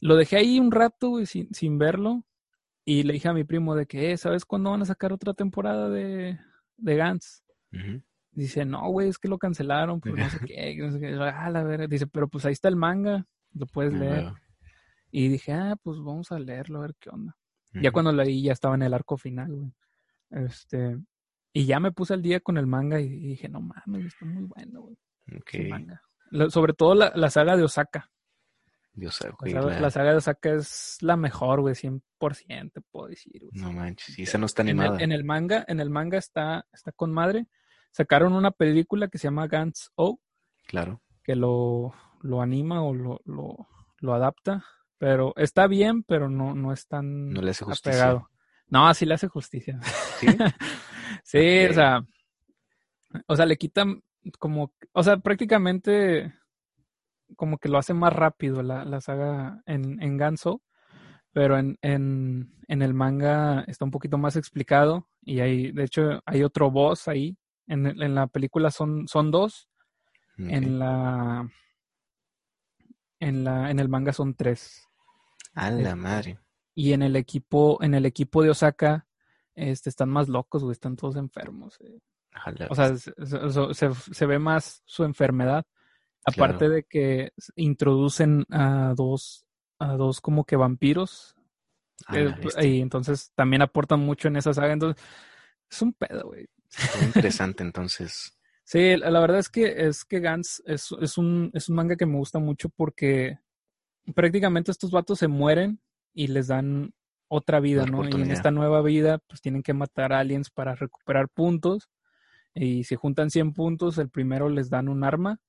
Speaker 2: Lo dejé ahí un rato, sin, sin verlo. y le dije a mi primo de que, eh, ¿sabes cuándo van a sacar otra temporada de, de Gantz? Dice, no, güey, es que lo cancelaron, pues no sé qué, no sé qué. Ah, la. Dice, pero pues ahí está el manga, lo puedes leer. Y dije, ah, pues vamos a leerlo, a ver qué onda. Ya cuando leí ya estaba en el arco final, güey. Este, y ya me puse al día con el manga y, dije, no mames, está muy bueno, güey. Okay. Manga. Sobre todo la, la, saga de Osaka.
Speaker 1: De Osaka,
Speaker 2: la, saga, de Osaka es la mejor, güey, 100%, te puedo decir. Güey.
Speaker 1: No manches, y esa no está animada.
Speaker 2: En el, manga, en el manga está, está con madre. Sacaron una película que se llama Gantz O.
Speaker 1: Claro.
Speaker 2: Que lo, lo anima o lo, lo, lo adapta. Pero está bien, pero no, no es tan
Speaker 1: no le hace justicia. apegado.
Speaker 2: No, sí le hace justicia. Sí, sí o sea, o sea, le quitan como, o sea, prácticamente como que lo hace más rápido la, la saga en, en Ganso, pero en, en, en, el manga está un poquito más explicado y hay, de hecho, hay otro boss ahí. En, en la película son, son dos. En la en la en el manga son tres.
Speaker 1: A la este, madre.
Speaker 2: Y en el equipo, en el equipo de Osaka, este, están más locos, güey, están todos enfermos. Eh. O sea, se, se, ve más su enfermedad. Aparte de que introducen a dos, a dos como que vampiros. Eh, y entonces también aportan mucho en esa saga. Entonces, es un pedo, güey.
Speaker 1: interesante, entonces.
Speaker 2: Sí, la verdad es que es que Gans es, es, un, es un manga que me gusta mucho porque prácticamente estos vatos se mueren y les dan otra vida, ¿no? Y en esta nueva vida, pues tienen que matar aliens para recuperar puntos. Y si juntan 100 puntos, el primero les dan un arma,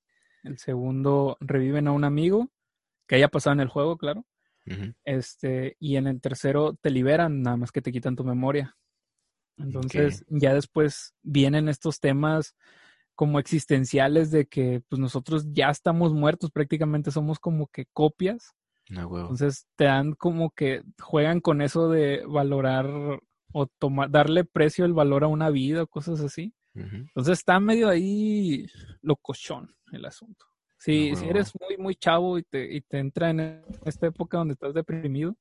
Speaker 2: el segundo reviven a un amigo que haya pasado en el juego, claro. Este, y en el tercero te liberan, nada más que te quitan tu memoria. Entonces, ya después vienen estos temas como existenciales de que pues nosotros ya estamos muertos, prácticamente somos como que copias entonces te dan como que juegan con eso de valorar o tomar, darle precio el valor a una vida o cosas así. Entonces está medio ahí locochón el asunto. Si, si eres muy, muy chavo y te, y te entra en esta época donde estás deprimido,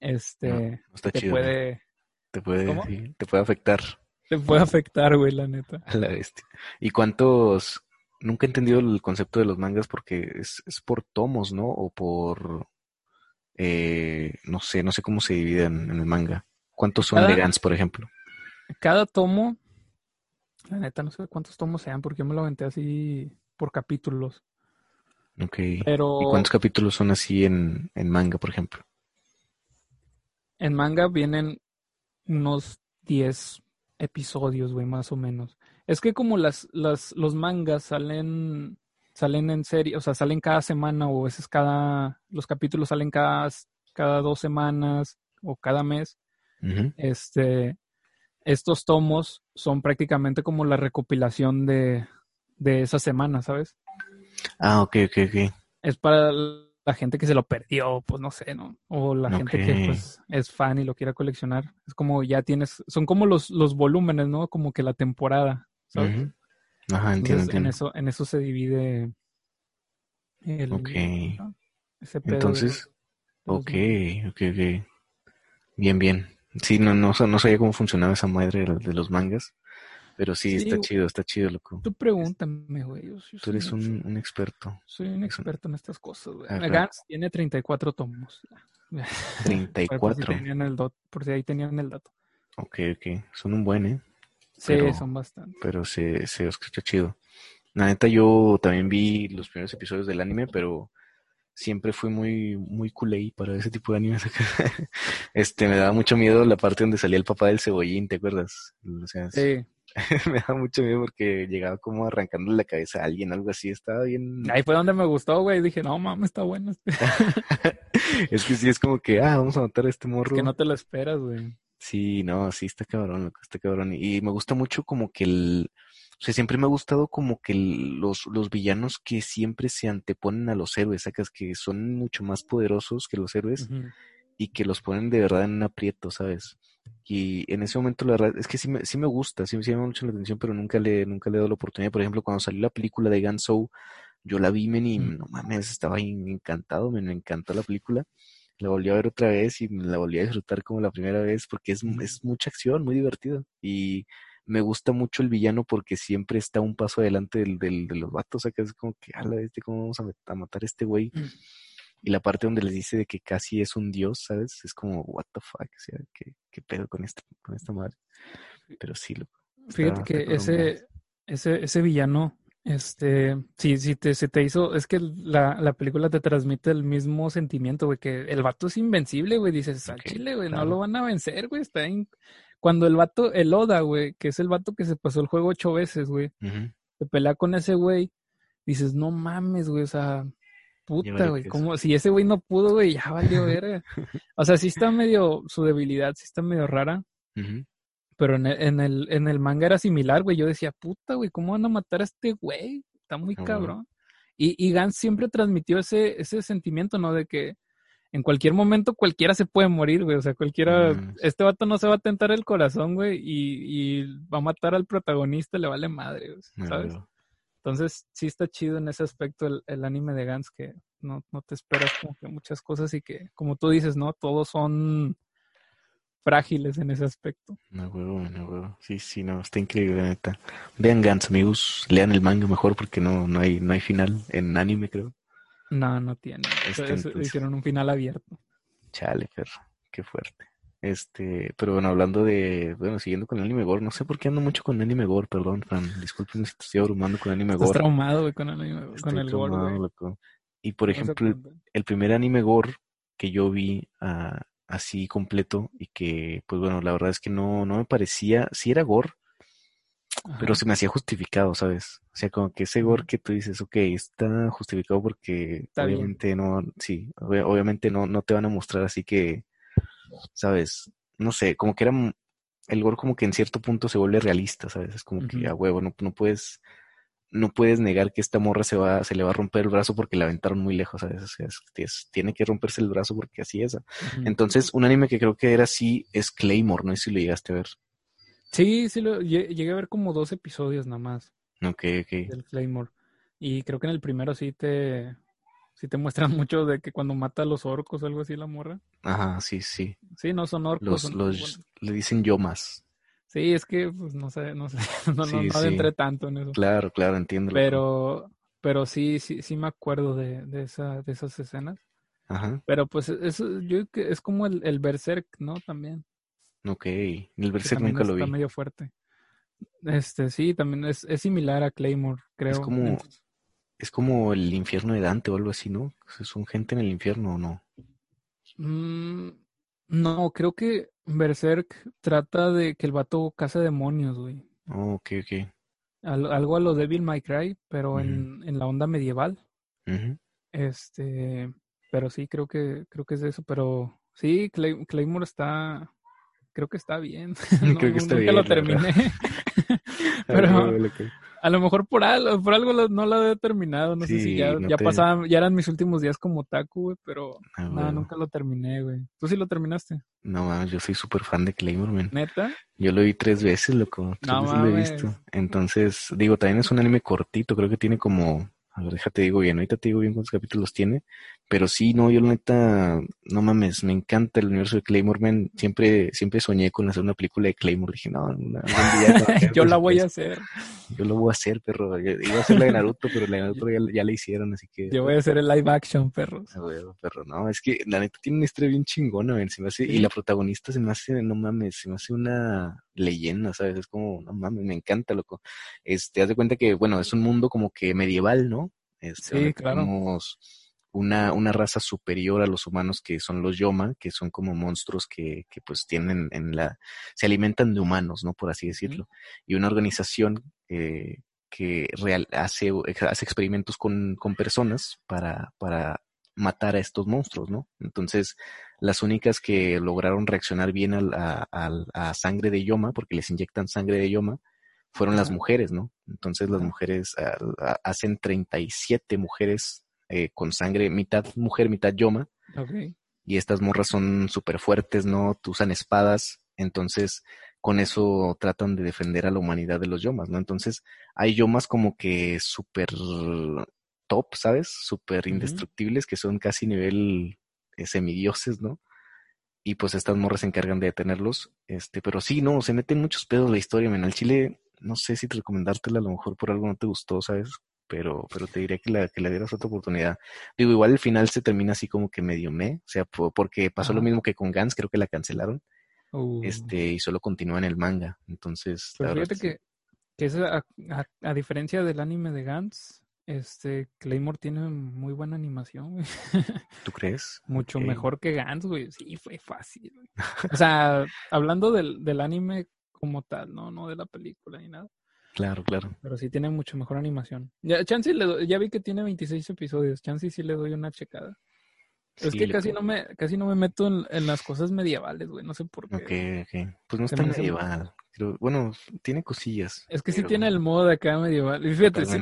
Speaker 2: este te, puede,
Speaker 1: te puede... te puede afectar.
Speaker 2: Te puede afectar, güey, la neta.
Speaker 1: la bestia. ¿Y cuántos nunca he entendido el concepto de los mangas porque es, es por tomos, ¿no? O por, eh, no sé, no sé cómo se dividen en el manga. ¿Cuántos son de Gans, por ejemplo?
Speaker 2: Cada tomo, la neta, no sé cuántos tomos sean porque yo me lo aventé así por capítulos.
Speaker 1: Ok. Pero, ¿Y cuántos capítulos son así en, en manga, por ejemplo?
Speaker 2: En manga vienen unos 10 episodios, güey, más o menos. Es que como las, las, los mangas salen, salen en serie, o sea, salen cada semana o a veces cada, los capítulos salen cada, cada dos semanas o cada mes, este, estos tomos son prácticamente como la recopilación de, de esa semana, ¿sabes?
Speaker 1: Ah, ok, ok, ok.
Speaker 2: Es para la gente que se lo perdió, pues no sé, ¿no? O la gente que pues es fan y lo quiera coleccionar. Es como ya tienes, son como los, los volúmenes, ¿no? Como que la temporada.
Speaker 1: Ajá, entiendo,
Speaker 2: En eso, en eso se divide
Speaker 1: el, ok. Entonces, ok, ok, ok. Bien, bien. Sí, no, no, no sabía cómo funcionaba esa madre de los mangas. Pero sí, está chido, está chido, loco.
Speaker 2: Tú pregúntame, güey.
Speaker 1: Tú eres un, un, experto.
Speaker 2: Soy un experto en estas cosas, güey. Gans tiene 34 tomos.
Speaker 1: 34. por, si
Speaker 2: tenían el por si ahí tenían el dato.
Speaker 1: Ok, ok. Son un buen, ¿eh?
Speaker 2: Sí, son bastante.
Speaker 1: Pero se, se escucha chido. La neta, yo también vi los primeros episodios del anime, pero siempre fui muy, muy culé para ese tipo de animes. este, me daba mucho miedo la parte donde salía el papá del cebollín, ¿te acuerdas?
Speaker 2: sí.
Speaker 1: me daba mucho miedo porque llegaba como arrancando la cabeza a alguien, algo así, estaba bien.
Speaker 2: Ahí fue donde me gustó, güey. Dije, no mames, está bueno. Este".
Speaker 1: es que sí, es como que, ah, vamos a matar a este morro.
Speaker 2: que no te lo esperas, güey.
Speaker 1: Sí, no, sí, está cabrón, está cabrón. Y me gusta mucho como que el... O sea, siempre me ha gustado como que los, los villanos que siempre se anteponen a los héroes, sacas que son mucho más poderosos que los héroes y que los ponen de verdad en un aprieto, ¿sabes? Y en ese momento la verdad es que sí me, sí me gusta, sí, me llama mucho la atención, pero nunca le, nunca le he dado la oportunidad. Por ejemplo, cuando salió la película de Gunsou, yo la vi, men, y no mames, estaba encantado, me encantó la película La volví a ver otra vez y la volví a disfrutar como la primera vez porque es, es mucha acción, muy divertido. Y me gusta mucho el villano porque siempre está un paso adelante del, del, de los vatos. O sea, que es como que, ala, este, ¿cómo vamos a, matar a este güey? Mm. Y la parte donde les dice de que casi es un dios, ¿sabes? Es como, what the fuck, o sea, ¿qué, qué pedo con esta, con esta madre? Pero sí, lo
Speaker 2: Fíjate que ese, ese, ese villano, este, sí, sí te, se te hizo, es que la, la película te transmite el mismo sentimiento, güey, que el vato es invencible, güey, dices, al chile, güey, no lo van a vencer, güey, está en... Cuando el vato, el Oda, güey, que es el vato que se pasó el juego ocho veces, güey, te pelea con ese güey, dices, no mames, güey, o sea, puta, güey, como si ese güey no pudo, güey, ya valió verga. o sea, sí está medio, su debilidad sí está medio rara. Pero en el, en el, en el manga era similar, güey. Yo decía, puta, güey, ¿cómo van a matar a este güey? Está muy cabrón. Y, y Gans siempre transmitió ese, ese sentimiento, ¿no? De que en cualquier momento cualquiera se puede morir, güey. O sea, cualquiera, mm. este vato no se va a tentar el corazón, güey, y, y, va a matar al protagonista, le vale madre, ¿sabes? Entonces, sí está chido en ese aspecto el, el anime de Gans, que no, no te esperas como que muchas cosas y que, como tú dices, ¿no? Todos son frágiles en ese aspecto.
Speaker 1: No huevo, no huevo. Sí, sí, no, está increíble, neta. Vean Gans, amigos, lean el manga mejor porque no, no hay, no hay final en anime, creo.
Speaker 2: No, no tiene. Este, hicieron un final abierto.
Speaker 1: Chale, perro, qué fuerte. Este, pero bueno, hablando de, bueno, siguiendo con el anime gore, no sé por qué ando mucho con anime gore, perdón, Fran, disculpen si te estoy abrumando con anime gore. Estás
Speaker 2: traumado, güey, con, anime, con el gore,
Speaker 1: Y por ejemplo, el, primer anime gore que yo vi uh, así completo y que, pues bueno, la verdad es que no, no me parecía, sí era gore, pero se me hacía justificado, ¿sabes? O sea, como que ese gore que tú dices, ok, está justificado porque obviamente no, sí, obviamente no, no te van a mostrar así que, ¿sabes? No sé, como que era, el gore como que en cierto punto se vuelve realista, ¿sabes? Es como que a huevo, no, no puedes no puedes negar que esta morra se va, se le va a romper el brazo porque la aventaron muy lejos, ¿sabes? tiene que romperse el brazo porque así es. Entonces, un anime que creo que era así es Claymore, no sé si lo llegaste a ver.
Speaker 2: Sí, sí, lo, llegué a ver como dos episodios nada más.
Speaker 1: Ok, ok.
Speaker 2: Del Claymore. Y creo que en el primero sí te, sí te muestran mucho de que cuando mata a los orcos o algo así la morra.
Speaker 1: Ajá, sí, sí.
Speaker 2: Sí, no son orcos.
Speaker 1: Los, le dicen yomas.
Speaker 2: Sí, es que, pues, no sé, no sé, no, no, tanto en eso.
Speaker 1: Claro, claro, entiendo.
Speaker 2: Pero, pero sí, sí, sí me acuerdo de, de, esa, de esas escenas. Ajá. Pero pues eso, yo es como el, el Berserk, ¿no? También.
Speaker 1: Ok, el Berserk nunca lo vi.
Speaker 2: Está medio fuerte. Este, sí, también es, es similar a Claymore, creo.
Speaker 1: Es como, es como el infierno de Dante o algo así, ¿no? ¿Son gente en el infierno o no?
Speaker 2: Mm, no, creo que Berserk trata de que el vato caza demonios, güey.
Speaker 1: Oh, ok, ok.
Speaker 2: algo a lo Devil May Cry, pero en, en, la onda medieval. Este, pero sí, creo que, creo que es eso. Pero sí, Claymore está, creo que está bien.
Speaker 1: creo que está nunca
Speaker 2: lo terminé. pero, a lo mejor por algo, por algo no lo he terminado, no sé si ya, ya pasaban, ya eran mis últimos días como taku, güey, pero ah, nada, nunca lo terminé, güey. ¿Tú sí lo terminaste?
Speaker 1: No, yo soy súper fan de Claymore, man.
Speaker 2: ¿Neta?
Speaker 1: Yo lo vi tres veces, loco. Tres no, veces lo he visto. Entonces, digo, también es un anime cortito, creo que tiene como a ver, déjate digo bien, ahorita te digo bien cuántos capítulos tiene, pero sí, no, yo la neta, no mames, me encanta el universo de Claymore, man. Siempre, siempre soñé con hacer una película de Claymore. Dije, no,
Speaker 2: yo la voy a hacer.
Speaker 1: Yo lo voy a hacer, perro. iba a hacer la de Naruto, pero la de Naruto ya, ya la hicieron, así que.
Speaker 2: Yo voy a hacer el live action, perro.
Speaker 1: perro, no, es que la neta tiene una historia bien chingona, man. Se me hace, y la protagonista se me hace, no mames, se me hace una leyenda, ¿sabes? Es como, no mames, me encanta, loco. Este, haz de cuenta que, bueno, es un mundo como que medieval, ¿no? Este,
Speaker 2: sí, claro.
Speaker 1: Tenemos una, una raza superior a los humanos que son los Yoma, que son como monstruos que, que pues tienen en la, se alimentan de humanos, ¿no? Por así decirlo. Y una organización eh, que real, hace, hace experimentos con, con personas para, para matar a estos monstruos, ¿no? Entonces, las únicas que lograron reaccionar bien a, a, a, sangre de Yoma, porque les inyectan sangre de Yoma, fueron las mujeres, ¿no? Entonces las mujeres hacen 37 mujeres eh, con sangre, mitad mujer, mitad Yoma. Y estas morras son súper fuertes, ¿no? Usan espadas. Entonces, con eso tratan de defender a la humanidad de los Yomas, ¿no? Entonces, hay Yomas como que súper top, ¿sabes? Súper indestructibles, que son casi nivel semidioses, ¿no? Y pues estas morras se encargan de detenerlos. Este, pero sí, no, se meten muchos pedos la historia, men. Al chile, no sé si te recomendártela, a lo mejor por algo no te gustó, ¿sabes? Pero, pero te diría que la, que le dieras otra oportunidad. Digo, igual el final se termina así como que medio me, o sea, porque pasó lo mismo que con Gans, creo que la cancelaron. Uh. Este, y solo continúa en el manga. Entonces,
Speaker 2: pero fíjate que, que es a, a, diferencia del anime de Gans, este, Claymore tiene muy buena animación, güey.
Speaker 1: ¿Tú crees?
Speaker 2: Mucho mejor que Gans, güey. Sí, fue fácil. O sea, hablando del, del anime como tal, no, no de la película ni nada.
Speaker 1: Claro, claro.
Speaker 2: Pero sí tiene mucho mejor animación. Ya, Chansey le ya vi que tiene 26 episodios. Chansey sí le doy una checada. es que casi no me casi no me meto en, las cosas medievales, güey. No sé por
Speaker 1: qué. Ok, ok. Pues no está medieval. bueno, tiene cosillas.
Speaker 2: Es que sí tiene el modo de acá medieval. Y fíjate, sí,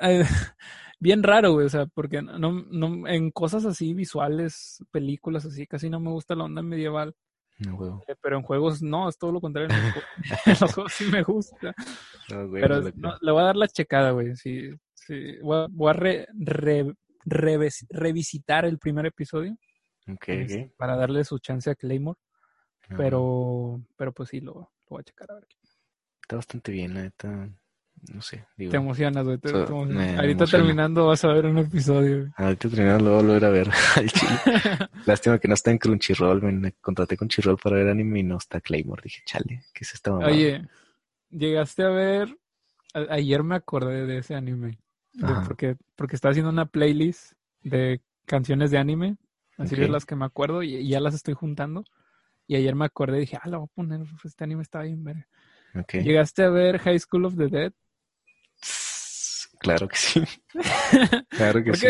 Speaker 2: eh, bien raro, güey, o sea, porque no, no, en cosas así visuales, películas así, casi no me gusta la onda medieval.
Speaker 1: No,
Speaker 2: eh, pero en juegos no, es todo lo contrario. En los juegos, sí me gusta. pero le voy a dar la checada, güey. Sí, sí. Voy a, re, revisitar el primer episodio.
Speaker 1: Este,
Speaker 2: para darle su chance a Claymore. Pero, pero pues sí, lo, lo voy a checar a ver.
Speaker 1: Está bastante bien, la neta no sé.
Speaker 2: Digo, te emocionas, güey. Ahorita terminando vas a ver un episodio.
Speaker 1: Ahorita terminando lo voy a volver a ver Lástima que no está en Crunchyroll. Me contraté con Crunchyroll para ver anime y no está Claymore. Dije, chale, ¿qué es esta mamá?
Speaker 2: Oye, llegaste a ver... ayer me acordé de ese anime. porque, porque estaba haciendo una playlist de canciones de anime. Así de las que me acuerdo y, ya las estoy juntando. Y ayer me acordé y dije, ah, lo voy a poner. Este anime está bien, ver. ¿Llegaste a ver High School of the Dead?
Speaker 1: Claro que sí. claro que sí.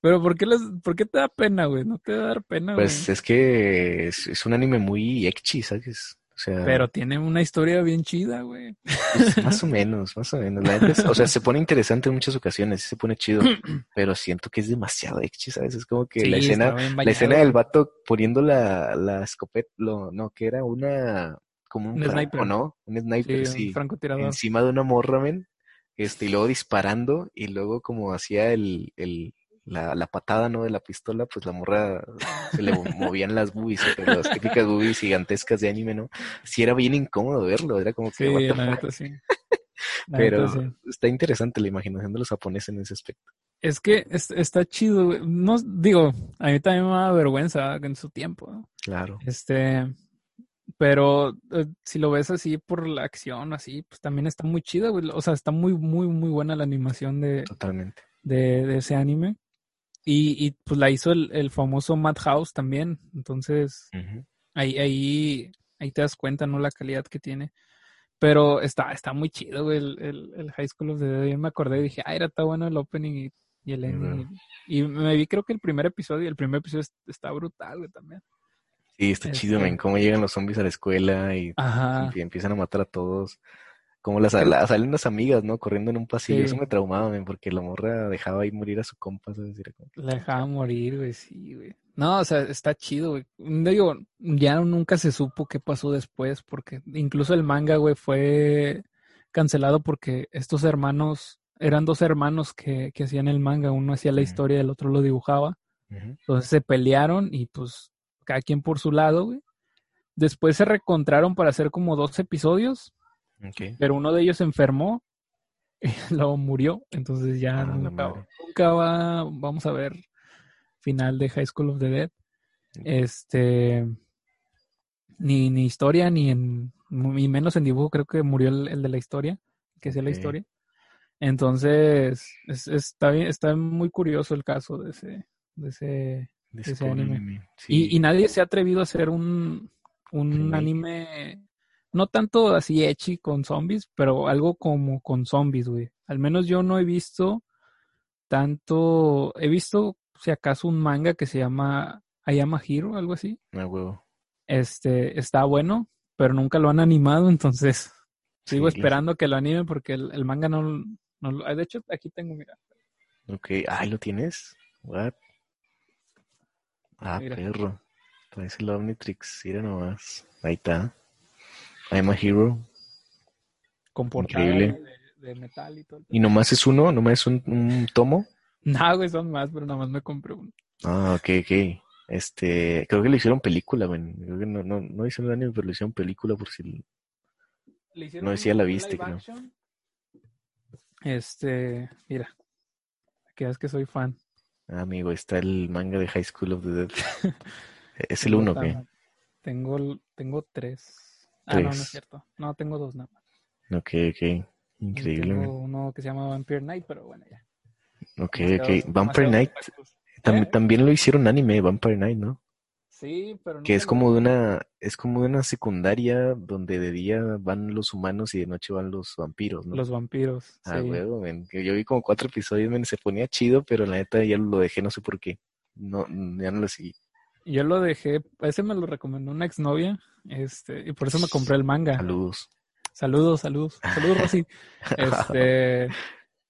Speaker 2: Pero ¿por qué, ¿por qué te da pena, güey? ¿No te va a dar pena,
Speaker 1: Pues es que es, un anime muy ecchi, ¿sabes? O sea,
Speaker 2: pero tiene una historia bien chida, güey.
Speaker 1: Pues, más o menos, más o menos. o sea, se pone interesante en muchas ocasiones, se pone chido, pero siento que es demasiado ecchi, ¿sabes? Es como que la escena, la escena del vato poniendo la, la escopeta, lo, no, que era una, como un, sniper, ¿no? Un sniper, sí. Un francotirador. Encima de una morra, men este, y luego disparando, y luego como hacía el, el, la, la, patada, ¿no? De la pistola, pues la morra se le movían las boobies, las típicas boobies gigantescas de anime, ¿no? Sí era bien incómodo verlo, era como que... Sí, la neta, sí. Pero está interesante la imaginación de los japoneses en ese aspecto.
Speaker 2: Es que está chido, no digo, a mí también me da vergüenza en su tiempo, ¿no?
Speaker 1: Claro.
Speaker 2: Este, pero eh, si lo ves así por la acción, así, pues también está muy chida, güey. O sea, está muy, muy, muy buena la animación de,
Speaker 1: Totalmente.
Speaker 2: de, de ese anime. Y, y pues la hizo el, el famoso Madhouse también. Entonces, ahí, ahí, ahí te das cuenta, ¿no? La calidad que tiene. Pero está, está muy chido, güey, el, el, el High School of the Dead. Yo me acordé y dije, ah, era tan bueno el opening y, y el ending. Y, me vi, creo que el primer episodio, el primer episodio está brutal, güey, también.
Speaker 1: Sí, está chido, men, cómo llegan los zombies a la escuela y, empiezan a matar a todos. Como las, salen las amigas, ¿no? Corriendo en un pasillo. Eso me traumaba, men, porque la morra dejaba ahí morir a su compa, ¿sabes?
Speaker 2: La dejaba morir, güey, sí, güey. No, o sea, está chido, güey. Digo, ya nunca se supo qué pasó después, porque incluso el manga, güey, fue cancelado porque estos hermanos, eran dos hermanos que, que hacían el manga. Uno hacía la historia y el otro lo dibujaba. Entonces se pelearon y pues cada quien por su lado, güey. Después se recontraron para hacer como dos episodios, pero uno de ellos se enfermó y luego murió, entonces ya ah, nunca, va, vamos a ver final de High School of the Dead. Este, ni, ni historia, ni en, ni menos en dibujo, creo que murió el, de la historia, que sea la historia. Entonces, está, bien, está muy curioso el caso de ese, de ese ese anime. Y, nadie se ha atrevido a hacer un, un anime, no tanto así echi con zombies, pero algo como con zombies, güey. Al menos yo no he visto tanto, he visto si acaso un manga que se llama Ayama Hero, algo así.
Speaker 1: Ah, huevo.
Speaker 2: Este, está bueno, pero nunca lo han animado, entonces sigo esperando que lo animen porque el, manga no, no, de hecho aquí tengo, mira.
Speaker 1: Ok, ahí lo tienes. What? Ah, perro. Parece el Omnitrix. Mira nomás. Ahí está. I'm a hero.
Speaker 2: Con Increíble. De, metal y todo.
Speaker 1: ¿Y nomás es uno? ¿Nomás es un, un tomo?
Speaker 2: No, güey, son más, pero nomás me compré uno.
Speaker 1: Ah, ok, ok. Este, creo que le hicieron película, güey. Creo que no, no, no hicieron anime, pero le hicieron película por si... no decía la viste, creo.
Speaker 2: Este, mira, que es que soy fan.
Speaker 1: Ah, amigo, está el manga de High School of the Dead. es el uno, ¿qué?
Speaker 2: Tengo, tengo tres. Ah, no, no es cierto. No, tengo dos nada más.
Speaker 1: Ok, ok. Increíble.
Speaker 2: Tengo uno que se llama Vampire Night, pero bueno, ya.
Speaker 1: Ok, ok. Vampire Night. ¿Eh? También, lo hicieron anime, Vampire Night, ¿no?
Speaker 2: Sí, pero
Speaker 1: que es como de una es como de una secundaria donde de día van los humanos y de noche van los vampiros, ¿no?
Speaker 2: Los vampiros.
Speaker 1: Ah, sí. Yo vi como cuatro episodios, men, se ponía chido, pero la neta ya lo dejé, no sé por qué. No, ya no lo seguí.
Speaker 2: Yo lo dejé, ese me lo recomendó una exnovia, este, y por eso me compré el manga.
Speaker 1: Saludos.
Speaker 2: Saludos, saludos. Saludos, Rosy. Este,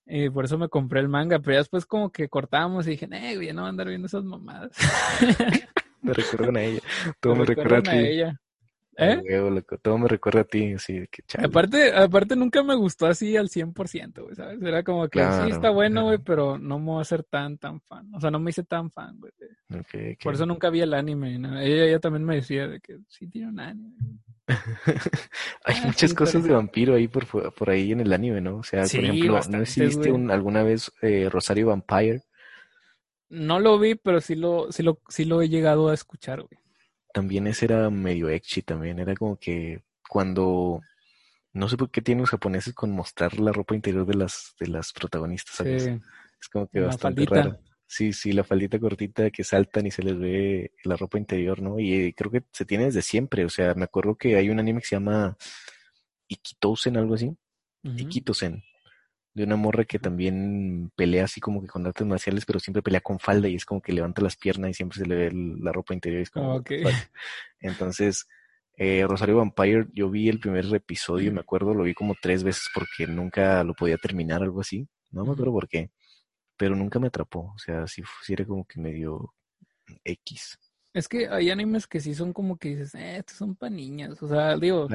Speaker 2: y por eso me compré el manga, pero ya después como que cortábamos y dije, eh, güey, no voy a andar viendo esas mamadas.
Speaker 1: me recuerdan a ella. Todo me, recuerda a ti. ella. ¿Eh? Todo me recuerda a ti, así que
Speaker 2: Aparte, aparte nunca me gustó así al 100%, güey, ¿sabes? Era como que sí está bueno, güey, pero no me voy a ser tan, tan fan. O sea, no me hice tan fan, güey. Por eso nunca vi el anime. Ella, ella también me decía de que sí tiene un anime.
Speaker 1: Hay ah, muchas cosas de vampiro ahí por, por ahí en el anime, ¿no? O sea, por ejemplo, ¿no existe alguna vez eh, Rosario Vampire?
Speaker 2: No lo vi, pero sí lo, sí lo, sí lo he llegado a escuchar, güey.
Speaker 1: También ese era medio ecchi también. Era como que cuando no sé por qué tienen los japoneses con mostrar la ropa interior de las, de las protagonistas, ¿sabes? Es como que bastante raro. Sí, sí, la faldita cortita que saltan y se les ve la ropa interior, ¿no? Y eh, creo que se tiene desde siempre. O sea, me acuerdo que hay un anime que se llama Ikitosen, algo así. Ikitosen de una morra que también pelea así como que con artes marciales, pero siempre pelea con falda y es como que levanta las piernas y siempre se le ve la ropa interior. es como Entonces, eh, Rosario Vampire, yo vi el primer episodio, me acuerdo, lo vi como tres veces porque nunca lo podía terminar, algo así. No me acuerdo por qué, pero nunca me atrapó. O sea, sí, sí era como que medio X.
Speaker 2: Es que hay animes que sí son como que dices, eh, estos son pa' niñas. O sea, digo,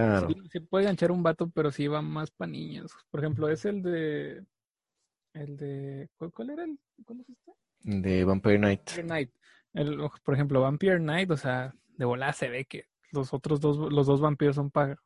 Speaker 2: sí, puede ganchar un vato, pero sí va más pa' niñas. Por ejemplo, es el de. El de. ¿Cuál, era el? ¿Cuál es este?
Speaker 1: De Vampire Night.
Speaker 2: Vampire Night. El, por ejemplo, Vampire Night, o sea, de volada se ve que los otros dos, los dos vampiros son para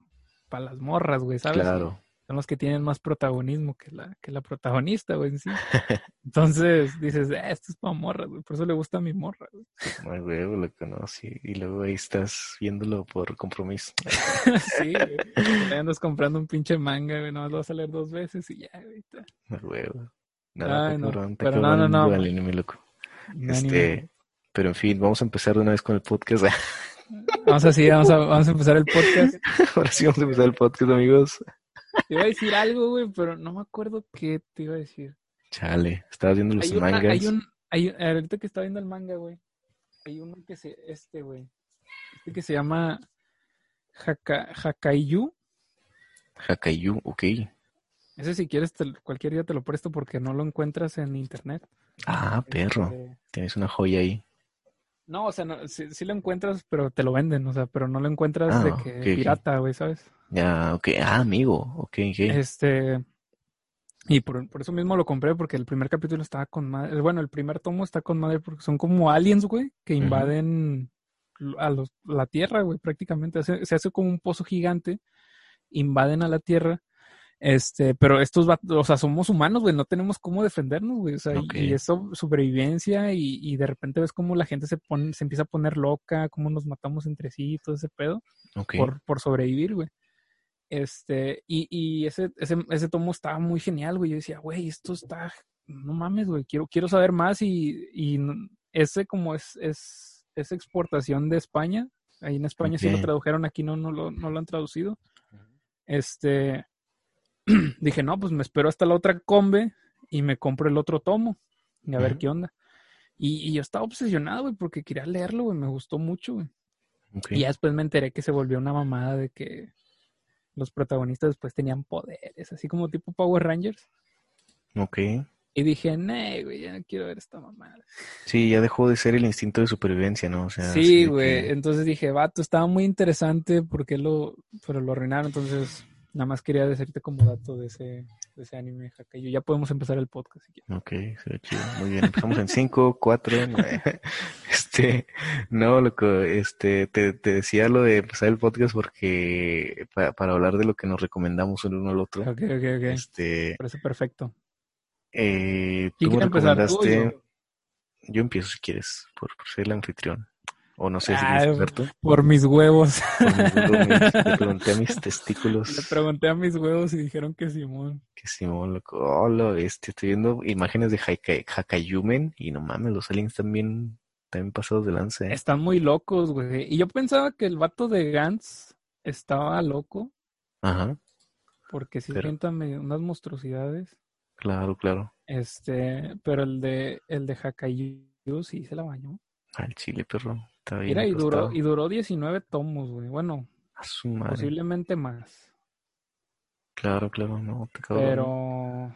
Speaker 2: pa las morras, güey, ¿sabes? Claro son los que tienen más protagonismo que la, que la protagonista, güey, sí. Entonces dices, eh, esto es para morra, güey, por eso le gusta a mi morra, güey.
Speaker 1: Güey, lo conocí. Y luego ahí estás viéndolo por compromiso.
Speaker 2: sí, güey. andas comprando un pinche manga, güey, no lo vas a leer dos veces y ya, güey.
Speaker 1: Muy huevo. Nada, no, pero no, no, no. loco. Este, pero en fin, vamos a empezar de una vez con el podcast.
Speaker 2: vamos así, vamos a, vamos a empezar el podcast.
Speaker 1: Ahora sí vamos a empezar el podcast, amigos.
Speaker 2: Te iba a decir algo, güey, pero no me acuerdo qué te iba a decir.
Speaker 1: Chale, estabas viendo los mangas.
Speaker 2: hay un, hay, ahorita que estaba viendo el manga, güey, hay uno que se, este, güey, este que se llama Haka, Hakaiyu.
Speaker 1: Hakaiyu, ok.
Speaker 2: Ese si quieres, cualquier día te lo presto porque no lo encuentras en internet.
Speaker 1: Ah, perro. Este, Tienes una joya ahí.
Speaker 2: No, o sea, no, sí, lo encuentras, pero te lo venden, o sea, pero no lo encuentras de ah, que pirata, güey, ¿sabes?
Speaker 1: Ya, ok. Ah, amigo. Ok, ok.
Speaker 2: Este. Y por, eso mismo lo compré, porque el primer capítulo estaba con madre. Bueno, el primer tomo está con madre porque son como aliens, güey, que invaden a los, la Tierra, güey, prácticamente. se hace como un pozo gigante, invaden a la Tierra. Este, pero estos, o sea, somos humanos, güey, no tenemos cómo defendernos, güey. O sea, y, eso, sobrevivencia, y, y, de repente ves cómo la gente se pone, se empieza a poner loca, cómo nos matamos entre sí, todo ese pedo, por, por sobrevivir, güey. Este, y, y ese, ese, ese tomo estaba muy genial, güey. Yo decía, güey, esto está, no mames, güey, quiero, quiero saber más y, y ese como es, es, es exportación de España. Ahí en España sí lo tradujeron, aquí no, no, lo, no lo han traducido. Este, dije, no, pues me espero hasta la otra combe y me compro el otro tomo y a ver qué onda. Y, y, yo estaba obsesionado, güey, porque quería leerlo, güey, me gustó mucho, güey. Y ya después me enteré que se volvió una mamada de que los protagonistas después tenían poderes, así como tipo Power Rangers.
Speaker 1: Ok.
Speaker 2: Y dije, no, güey, ya no quiero ver esta mamada.
Speaker 1: Sí, ya dejó de ser el instinto de supervivencia, ¿no? O sea,
Speaker 2: sí, güey. Entonces dije, vato, estaba muy interesante porque lo, pero lo arruinaron. Entonces, nada más quería decirte como dato de ese, de ese anime, Hakayo. Ya podemos empezar el podcast si
Speaker 1: quieres. Ok, se chido. Muy bien. Empezamos en 5, 4, 9. Este, no, loco, este, te, te decía lo de empezar el podcast porque para, hablar de lo que nos recomendamos el uno al otro.
Speaker 2: Ok, ok, ok.
Speaker 1: Este,
Speaker 2: parece perfecto.
Speaker 1: Eh, tú me recomendaste. yo? empiezo si quieres, por, ser el anfitrión. O no sé si
Speaker 2: ah, Por mis huevos.
Speaker 1: Le pregunté a mis testículos.
Speaker 2: Le pregunté a mis huevos y dijeron que Simón.
Speaker 1: Que Simón, loco. Oh, lo, este, estoy viendo imágenes de Hakayumen y no mames, los aliens también, también pasados de lance.
Speaker 2: ¿eh? Están muy locos, güey. Y yo pensaba que el vato de Gantz estaba loco.
Speaker 1: Ajá.
Speaker 2: Porque si Pero... unas monstruosidades.
Speaker 1: Claro, claro.
Speaker 2: Este, pero el de el de Hakayu sí se la bañó.
Speaker 1: Al chile, perro. Está bien
Speaker 2: Mira, y duró, y duró 19 tomos, güey. Bueno, posiblemente más.
Speaker 1: Claro, claro, no, te
Speaker 2: Pero,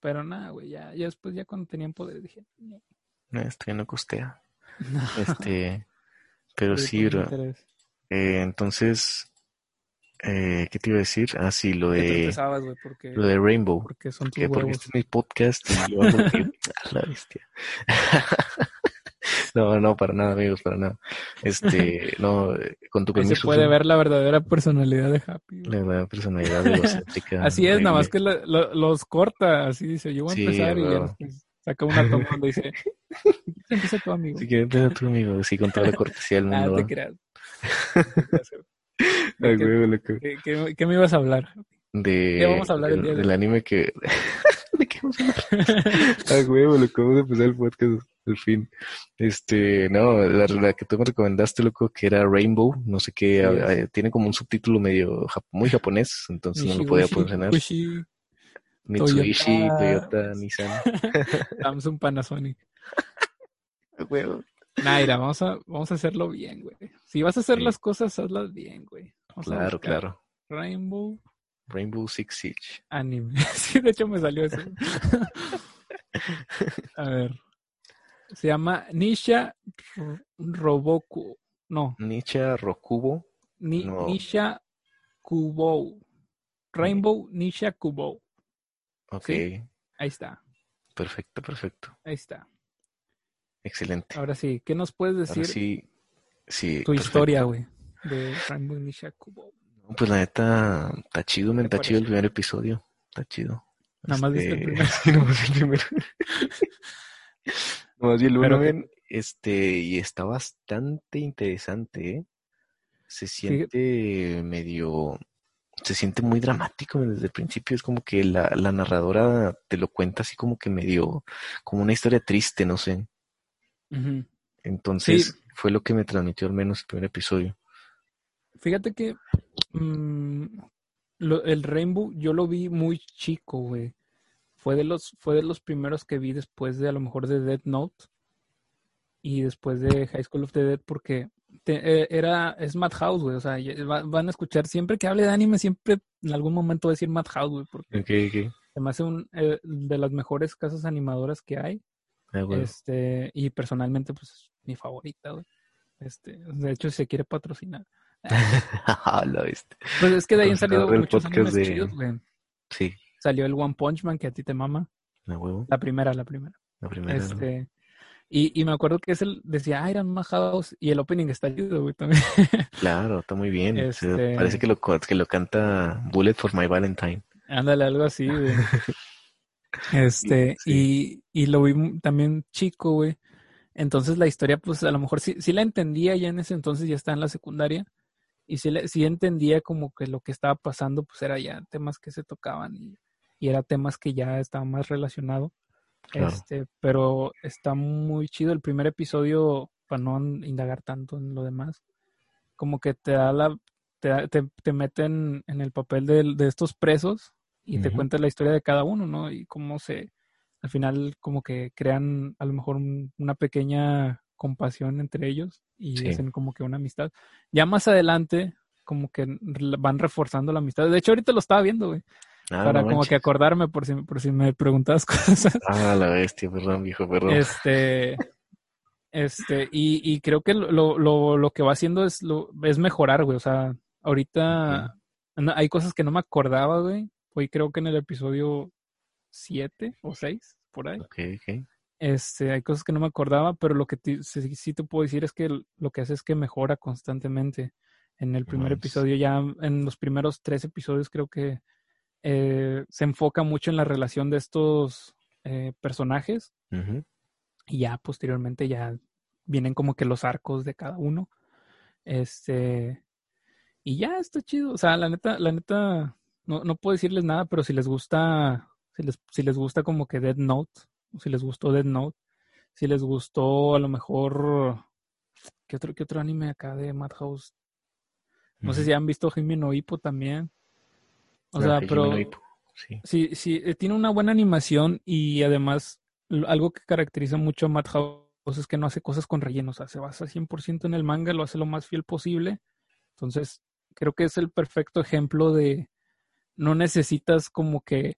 Speaker 2: pero nada, güey, ya, ya después, ya cuando tenían poder, dije,
Speaker 1: no, esto ya no costea. Este, pero sí, bro. Eh, entonces, eh, ¿Qué te iba a decir? Ah, sí, lo de. lo de Rainbow.
Speaker 2: Porque son
Speaker 1: tus Porque este es mi podcast y yo hago que... la bestia. no, no, para nada, amigos, para nada. Este, no, con tu permiso.
Speaker 2: se puede ver la verdadera personalidad de Happy.
Speaker 1: La verdadera personalidad de los
Speaker 2: Así es, nada más que los corta, así dice, yo voy a empezar y ya saca una toma donde dice, empieza tu amigo.
Speaker 1: Si quieres empezar tu amigo, sí, con toda la cortesía del mundo.
Speaker 2: Ah, te creas. ¿Qué, me ibas a hablar?
Speaker 1: De,
Speaker 2: ¿Qué vamos a hablar
Speaker 1: del, del anime que... ¿De qué vamos a hablar? ah, huevo, loco, vamos a empezar el podcast al fin. Este, no, la, la, que tú me recomendaste, loco, que era Rainbow, no sé qué, tiene como un subtítulo medio muy japonés, entonces no lo podía pronunciar. Mitsubishi, Toyota, Nissan.
Speaker 2: Samsung, Panasonic.
Speaker 1: huevo.
Speaker 2: Naira, vamos a, vamos a hacerlo bien, güey. Si vas a hacer las cosas, hazlas bien, güey.
Speaker 1: claro, claro.
Speaker 2: Rainbow.
Speaker 1: Rainbow Six Siege.
Speaker 2: Anime. sí, de hecho me salió eso. a ver. Se llama Nisha Roboku. No.
Speaker 1: Nisha Rokubo.
Speaker 2: Nisha Kubo. Rainbow Nisha Kubo.
Speaker 1: Ok.
Speaker 2: Ahí está.
Speaker 1: Perfecto, perfecto.
Speaker 2: Ahí está.
Speaker 1: Excelente.
Speaker 2: Ahora sí, ¿qué nos puedes decir?
Speaker 1: sí, sí.
Speaker 2: Tu historia, güey, de Rainbow Nisha
Speaker 1: Pues la neta, está chido, me está chido el primer episodio. Está chido.
Speaker 2: Nada más viste el
Speaker 1: este, primero. Sí, nada más el primero. nada más el uno, este, y está bastante interesante, ¿eh? Se siente medio, se siente muy dramático desde el principio. Es como que la, la narradora te lo cuenta así como que medio, como una historia triste, no sé. Entonces, fue lo que me transmitió al menos el primer episodio.
Speaker 2: Fíjate que mm, el Rainbow yo lo vi muy chico, güey. Fue de los fue de los primeros que vi después de a lo mejor de Dead Note y después de High School of the Dead porque eh, era es Madhouse, güey, o sea, van a escuchar siempre que hable de anime siempre en algún momento va a decir Madhouse, güey, porque
Speaker 1: okay,
Speaker 2: me hace un, eh, de las mejores casas animadoras que hay este, y personalmente, pues es mi favorita, güey. Este, de hecho, si se quiere patrocinar. Pues es que de ahí han salido muchos animes de... chidos, güey.
Speaker 1: Sí.
Speaker 2: Salió el One Punch Man que a ti te mama.
Speaker 1: La huevo.
Speaker 2: La primera, la primera.
Speaker 1: La primera.
Speaker 2: Este, y, y me acuerdo que es el, decía Iron Man House y el opening está chido, güey, también.
Speaker 1: Claro, está muy bien.
Speaker 2: Este
Speaker 1: parece que lo, que lo canta Bullet for My Valentine.
Speaker 2: Ándale, algo así, güey. Este, y, y lo vi también chico, güey. Entonces la historia, pues a lo mejor sí, sí la entendía ya en ese entonces, ya está en la secundaria. Y sí, sí entendía como que lo que estaba pasando, pues era ya temas que se tocaban y, y era temas que ya estaban más relacionados. Este, pero está muy chido el primer episodio, para no indagar tanto en lo demás. Como que te da la, te, te, te meten en el papel de, de estos presos y te cuenta la historia de cada uno, ¿no? Y cómo se, al final como que crean a lo mejor una pequeña compasión entre ellos y hacen como que una amistad. Ya más adelante como que van reforzando la amistad. De hecho ahorita lo estaba viendo, güey. Ah, para como que acordarme por si, por si me preguntabas cosas.
Speaker 1: Ah, la bestia, perdón, viejo, perdón.
Speaker 2: Este, este, y, y creo que lo, lo, lo que va haciendo es, lo, es mejorar, güey. O sea, ahorita hay cosas que no me acordaba, güey. Hoy creo que en el episodio 7 o 6, por ahí.
Speaker 1: Ok, ok.
Speaker 2: Este, hay cosas que no me acordaba, pero lo que sí, te puedo decir es que lo que hace es que mejora constantemente. En el primer episodio, ya en los primeros tres episodios, creo que eh, se enfoca mucho en la relación de estos eh, personajes. Y ya posteriormente ya vienen como que los arcos de cada uno. Este. Y ya está chido. O sea, la neta, la neta, no, no puedo decirles nada, pero si les gusta, si les, si les gusta como que Dead Note, si les gustó Dead Note, si les gustó a lo mejor, ¿qué otro, qué otro anime acá de Madhouse? No sé si han visto Jimmy no Hippo también. O sea, pero sí. sí, sí, eh, tiene una buena animación y además algo que caracteriza mucho a Madhouse es que no hace cosas con relleno, o sea, se basa 100% en el manga, lo hace lo más fiel posible. Entonces, creo que es el perfecto ejemplo de no necesitas como que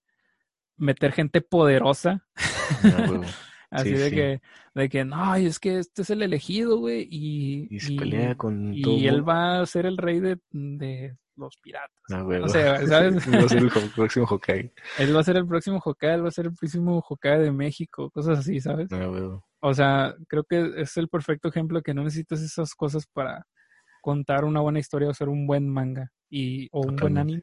Speaker 2: meter gente poderosa. Así de que, de que, no, es que este es el elegido, güey, y,
Speaker 1: y, se pelea con
Speaker 2: y él va a ser el rey de, de los piratas.
Speaker 1: Ah, O sea, ¿sabes? va a ser el próximo Hokage.
Speaker 2: Él va a ser el próximo Hokage, él va a ser el próximo Hokage de México, cosas así, ¿sabes?
Speaker 1: Ah,
Speaker 2: o sea, creo que es el perfecto ejemplo que no necesitas esas cosas para contar una buena historia o hacer un buen manga y, o un buen anime.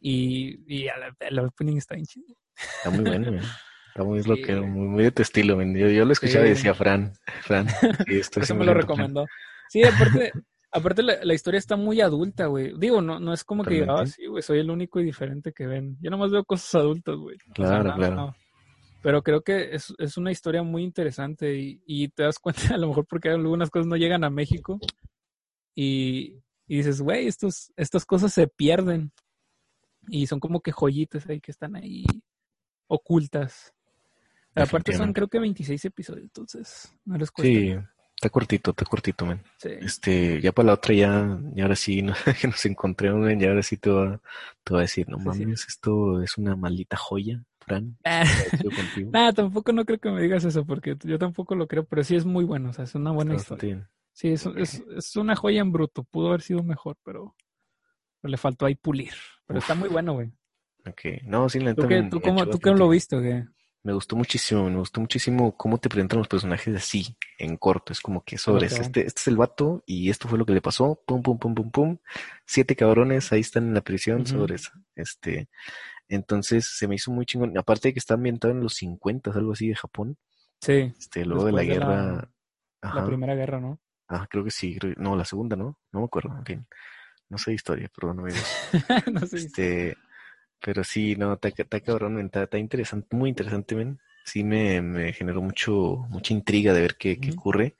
Speaker 2: Y, y el, opening está en chido.
Speaker 1: Está muy bueno, Está muy lo que muy, muy, de tu estilo, Yo, yo lo escuchaba y decía Fran, Fran.
Speaker 2: Y esto Eso me lo recomendó. Sí, aparte, aparte la, historia está muy adulta, güey. Digo, no, no es como que ah, sí, güey, soy el único y diferente que ven. Yo nomás veo cosas adultas, güey.
Speaker 1: Claro, claro.
Speaker 2: Pero creo que es, es, una historia muy interesante y, y, te das cuenta a lo mejor porque algunas cosas no llegan a México y, y dices, güey, estas cosas se pierden y son como que joyitas ahí que están ahí ocultas. Aparte son creo que 26 episodios, entonces no les cuesta.
Speaker 1: Sí, está cortito, está cortito, man. Este, ya para la otra ya, ya ahora sí, ¿no? que nos encontré, man, ya ahora sí te voy a, te a decir, no mames, esto es una maldita joya. Fran,
Speaker 2: Nada, tampoco no creo que me digas eso, porque yo tampoco lo creo, pero sí es muy bueno, o sea, es una buena historia. Sí, es, es, una joya en bruto, pudo haber sido mejor, pero, le faltó ahí pulir. Pero está muy bueno, güey.
Speaker 1: Ok, no, sí,
Speaker 2: la ¿Tú, qué, tú, cómo, ¿tú qué lo viste? Güey?
Speaker 1: Me gustó muchísimo, me gustó muchísimo cómo te presentan los personajes así, en corto. Es como que sobre este, este es el vato y esto fue lo que le pasó, pum, pum, pum, pum, pum. Siete cabrones ahí están en la prisión sobre eso. Este, entonces se me hizo muy chingón. Aparte de que está ambientado en los 50, algo así de Japón.
Speaker 2: Sí.
Speaker 1: Este, luego de la guerra.
Speaker 2: La, primera guerra, ¿no?
Speaker 1: Ah, creo que sí. no, la segunda, ¿no? No me acuerdo. En fin. No sé historia, perdón,
Speaker 2: no sé.
Speaker 1: Este, pero sí, no, está, está cabrón, está, interesante, muy interesante, men. Sí me, me generó mucho, mucha intriga de ver qué, qué ocurre.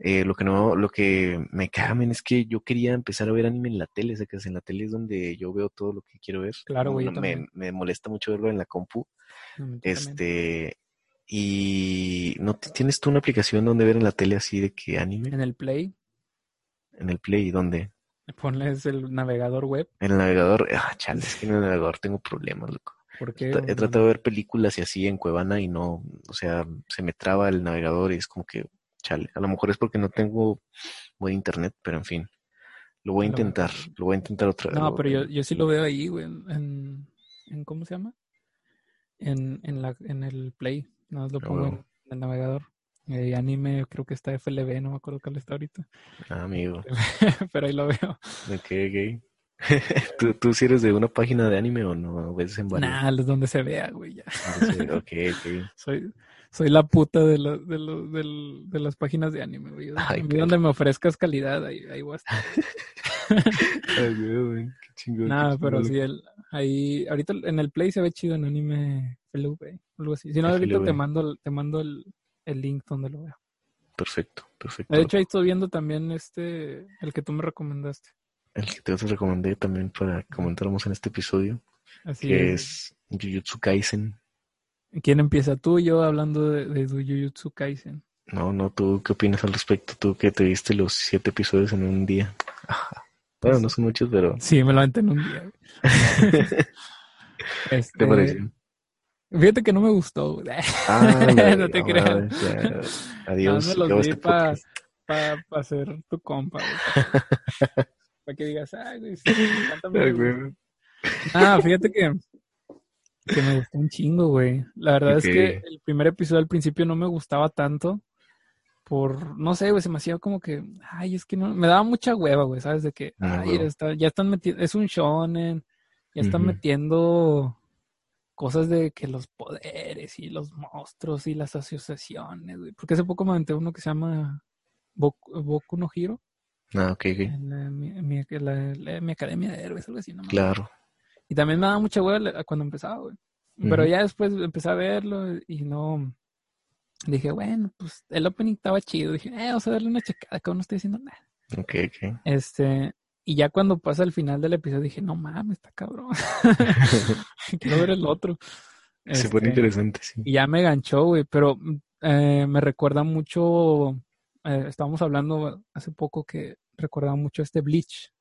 Speaker 1: Eh, lo que no, lo que me caga, es que yo quería empezar a ver anime en la tele, o sea, que en la tele es donde yo veo todo lo que quiero ver.
Speaker 2: Claro, güey.
Speaker 1: me, me, molesta mucho verlo en la compu. este, y ¿no tienes tú una aplicación donde ver en la tele así de que anime?
Speaker 2: En el Play.
Speaker 1: En el Play, ¿dónde?
Speaker 2: Ponles el navegador web.
Speaker 1: En el navegador, ah, chale, es que en el navegador tengo problemas, loco.
Speaker 2: ¿Por qué?
Speaker 1: He tratado de ver películas y así en Cuevana y no, o sea, se me traba el navegador y es como que chale. A lo mejor es porque no tengo buen internet, pero en fin. Lo voy a intentar, lo voy a intentar otra vez.
Speaker 2: No, pero yo, yo sí lo veo ahí, güey, en, en, ¿cómo se llama? En, en, la, en el Play, nada más lo pongo en el navegador. Eh, anime, creo que está FLB, no me acuerdo cuál está ahorita.
Speaker 1: Ah, amigo.
Speaker 2: pero ahí lo veo.
Speaker 1: ¿De qué, gay? ¿Tú, ¿Tú si eres de una página de anime o no? ¿Ves en
Speaker 2: Nah, es donde se vea, güey, ya.
Speaker 1: ok, ok.
Speaker 2: Soy, soy la puta de, lo, de, lo, de, de, las páginas de anime, güey. donde me ofrezcas calidad, ahí, ahí voy a estar.
Speaker 1: Ay, güey, qué chingón.
Speaker 2: Nada, pero sí, el, ahí, ahorita en el Play se ve chido en anime FLV, algo así. Si no, ahorita te mando, te mando el, el link donde lo veo.
Speaker 1: Perfecto, perfecto.
Speaker 2: De hecho, ahí estoy viendo también este, el que tú me recomendaste.
Speaker 1: El que te recomendé también para comentáramos en este episodio. Así que es. es Jujutsu Kaisen.
Speaker 2: ¿Quién empieza? ¿Tú o yo hablando de, de Jujutsu Kaisen?
Speaker 1: No, no, ¿tú qué opinas al respecto? Tú que te viste los siete episodios en un día. Bueno, no son muchos, pero...
Speaker 2: Sí, me lo aventé en un día.
Speaker 1: este... ¿Qué te pareció?
Speaker 2: Fíjate que no me gustó.
Speaker 1: Ah,
Speaker 2: no te creas.
Speaker 1: Adiós.
Speaker 2: No me los vi para pa, pa hacer tu compa. Para que digas, ay, güey, sí, Ah, fíjate que Que me gustó un chingo, güey. La verdad es que el primer episodio al principio no me gustaba tanto. Por, no sé, güey, se me hacía como que, ay, es que no, me daba mucha hueva, güey, ¿sabes? De que, ah, ay, ya están metiendo, es un shonen, ya están metiendo cosas de que los poderes y los monstruos y las asociaciones, güey. Porque hace poco me aventé uno que se llama Boku, no Hiro.
Speaker 1: Ah, ok, ok.
Speaker 2: mi, academia de héroes, algo así, ¿no?
Speaker 1: Claro.
Speaker 2: Y también me daba mucha hueva cuando empezaba, güey. Pero ya después empecé a verlo y no. Dije, bueno, pues el opening estaba chido. Dije, eh, vamos a darle una checada, que no estoy haciendo nada.
Speaker 1: Ok, ok.
Speaker 2: Este, y ya cuando pasa el final del episodio dije, no mames, está cabrón. Quiero ver el otro.
Speaker 1: Se pone este, interesante, sí.
Speaker 2: Y ya me ganchó, güey, pero eh, me recuerda mucho, eh, estábamos hablando hace poco que recordaba mucho este Bleach.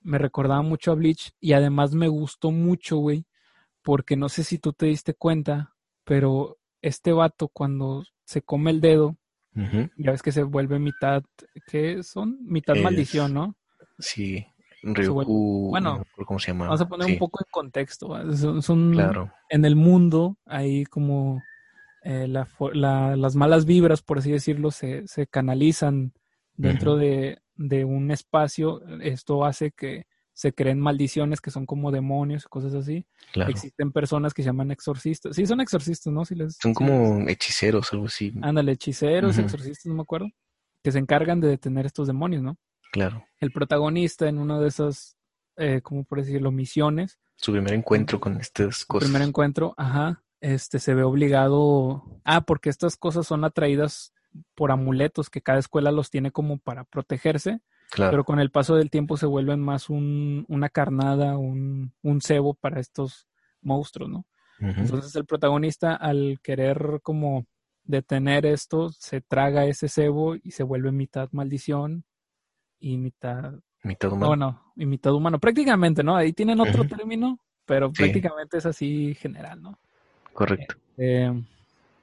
Speaker 2: Me recordaba mucho a Bleach y además me gustó mucho, güey, porque no sé si tú te diste cuenta, pero este vato cuando se come el dedo, ya ves que se vuelve mitad, ¿qué son? Mitad maldición, ¿no?
Speaker 1: Sí, Ryuku,
Speaker 2: bueno,
Speaker 1: ¿cómo se llama?
Speaker 2: Vamos a poner un poco en contexto. Son, claro. En el mundo hay como eh, las malas vibras, por así decirlo, se, se canalizan dentro de, un espacio. Esto hace que se creen maldiciones que son como demonios y cosas así. Existen personas que se llaman exorcistas. Sí, son exorcistas, ¿no? Si les,
Speaker 1: son como hechiceros, algo así.
Speaker 2: Ándale, hechiceros, exorcistas, no me acuerdo. Que se encargan de detener estos demonios, ¿no?
Speaker 1: Claro.
Speaker 2: El protagonista en una de esas, eh, ¿cómo por decirlo? Misiones.
Speaker 1: Su primer encuentro con estas cosas.
Speaker 2: Su primer encuentro, ajá. Este se ve obligado. Ah, porque estas cosas son atraídas por amuletos que cada escuela los tiene como para protegerse. Claro. Pero con el paso del tiempo se vuelven más un, una carnada, un, un cebo para estos monstruos, ¿no? Entonces el protagonista al querer como detener esto, se traga ese cebo y se vuelve mitad maldición, y mitad...
Speaker 1: Mitad humano.
Speaker 2: Bueno, y mitad humano. Prácticamente, ¿no? Ahí tienen otro término, pero prácticamente es así general, ¿no?
Speaker 1: Correcto.
Speaker 2: Eh,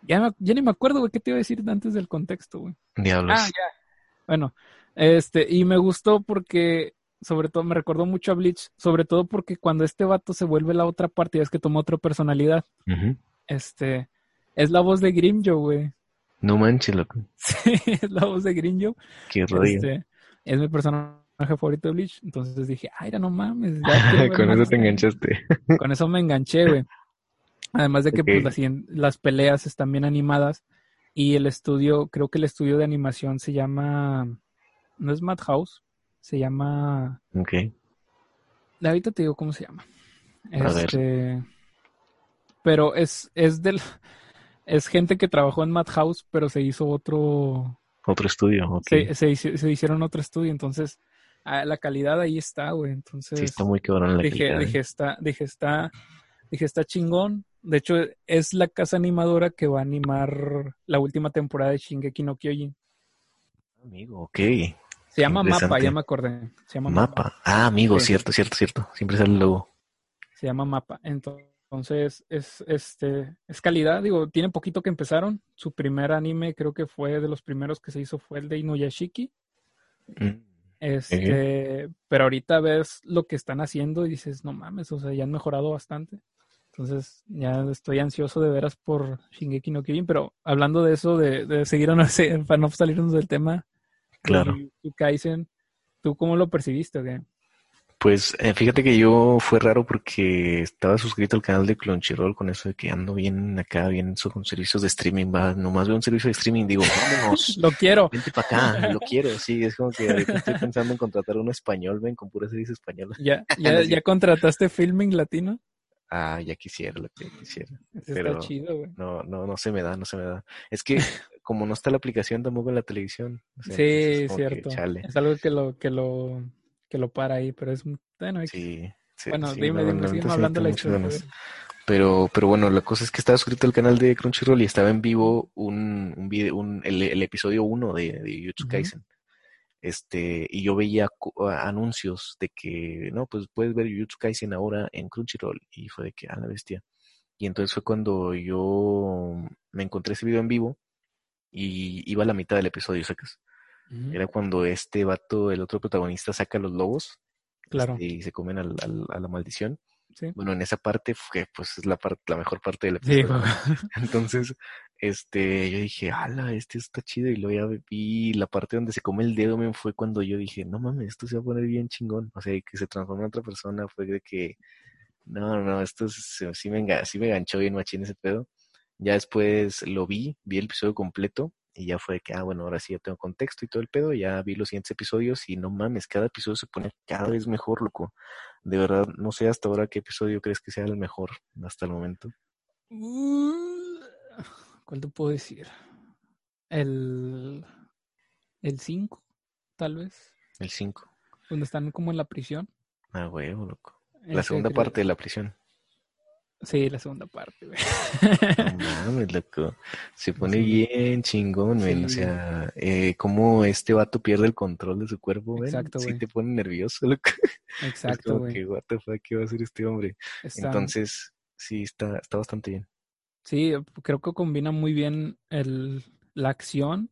Speaker 2: ya, ya ni me acuerdo, güey, qué te iba a decir antes del contexto, güey.
Speaker 1: Diablos.
Speaker 2: Ah, ya. Bueno, este, y me gustó porque, sobre todo, me recordó mucho a Bleach, sobre todo porque cuando este vato se vuelve la otra parte, ya es que toma otra personalidad, este, es la voz de Grimjo, güey.
Speaker 1: No manches, loco.
Speaker 2: Sí, es la voz de Grimjo.
Speaker 1: Qué rollo.
Speaker 2: Este, es mi personaje favorito de Bleach. Entonces dije, ay, no mames.
Speaker 1: Con eso te enganchaste.
Speaker 2: Con eso me enganché, güey. Además de que pues, las, las, peleas están bien animadas. Y el estudio, creo que el estudio de animación se llama. No es Madhouse, se llama.
Speaker 1: Ok.
Speaker 2: Ahorita te digo cómo se llama. este. Pero es, es del. Es gente que trabajó en Madhouse, pero se hizo otro
Speaker 1: otro estudio,
Speaker 2: se, se, hicieron otro estudio, entonces ah, la calidad ahí está, güey. Entonces.
Speaker 1: Sí, está muy cabrón la
Speaker 2: dije,
Speaker 1: calidad.
Speaker 2: Dije, ¿eh? está, dije, está, dije, está chingón. De hecho, es la casa animadora que va a animar la última temporada de Shingeki no Kyojin.
Speaker 1: Amigo, ok.
Speaker 2: Se llama Mapa, ya me acordé. Se llama
Speaker 1: Mapa. Ah, amigo, cierto, cierto, cierto. Siempre sale el logo.
Speaker 2: Se llama Mapa. Entonces, entonces, es, este, es calidad. Digo, tiene poquito que empezaron. Su primer anime, creo que fue de los primeros que se hizo, fue el de Inuyashiki. Mm, este, pero ahorita ves lo que están haciendo y dices, no mames, o sea, ya han mejorado bastante. Entonces, ya estoy ansioso de veras por Shingeki no Kyojin, pero hablando de eso, de, de seguir para no salirnos del tema.
Speaker 1: Claro.
Speaker 2: Kaisen, ¿tú cómo lo percibiste? ¿qué?
Speaker 1: Pues eh, fíjate que yo fue raro porque estaba suscrito al canal de Crunchyroll con eso de que ando bien acá, bien con servicios de streaming, va, nomás veo un servicio de streaming, digo, vámonos.
Speaker 2: lo quiero.
Speaker 1: Vente para acá, lo quiero, sí, es como que ahorita estoy pensando en contratar uno español, ven, con pura series española.
Speaker 2: ¿Ya, ya, ya contrataste filming latino?
Speaker 1: Ah, ya quisiera lo que quisiera.
Speaker 2: pero está chido, güey.
Speaker 1: No, no, no se me da, no se me da. Es que como no está la aplicación tampoco en la televisión.
Speaker 2: sí, cierto. Es algo que lo, que lo que lo para ahí, pero es bueno.
Speaker 1: Sí, sí,
Speaker 2: bueno, dime, dime, hablando la historia.
Speaker 1: Pero, pero bueno, la cosa es que estaba suscrito al canal de Crunchyroll y estaba en vivo un, un video, un, el, episodio 1 de, de Kaisen. Este, y yo veía anuncios de que, no, pues puedes ver Jutsu Kaisen ahora en Crunchyroll. Y fue de que, ah, la bestia. Y entonces fue cuando yo me encontré ese video en vivo y iba a la mitad del episodio, ¿sacas? Era cuando este vato, el otro protagonista, saca los lobos
Speaker 2: claro.
Speaker 1: Este, y se comen al, a la maldición. Bueno, en esa parte fue, pues es la parte, la mejor parte del episodio. Entonces, este, yo dije, ala, este está chido. Y luego ya vi la parte donde se come el dedo, me fue cuando yo dije, no mames, esto se va a poner bien chingón. O sea, que se transforma en otra persona, fue de que, no, no, esto sí me, sí me ganchó bien machín ese pedo. Ya después lo vi, vi el episodio completo y ya fue que, ah, bueno, ahora sí ya tengo contexto y todo el pedo, ya vi los siguientes episodios y no mames, cada episodio se pone cada vez mejor, loco. De verdad, no sé hasta ahora qué episodio crees que sea el mejor hasta el momento.
Speaker 2: Uh, ¿Cuál te puedo decir? El... El 5, tal vez.
Speaker 1: El 5.
Speaker 2: Donde están como en la prisión.
Speaker 1: Ah, huevo, loco. La segunda parte de la prisión.
Speaker 2: Sí, la segunda parte, güey.
Speaker 1: No mames, loco. Se pone bien chingón, güey. O sea, eh, cómo este vato pierde el control de su cuerpo, güey. Exacto, güey. Sí te pone nervioso, loco. Exacto, güey. what the fuck, ¿qué va a hacer este hombre? Entonces, sí, está, está bastante bien.
Speaker 2: Sí, creo que combina muy bien el, la acción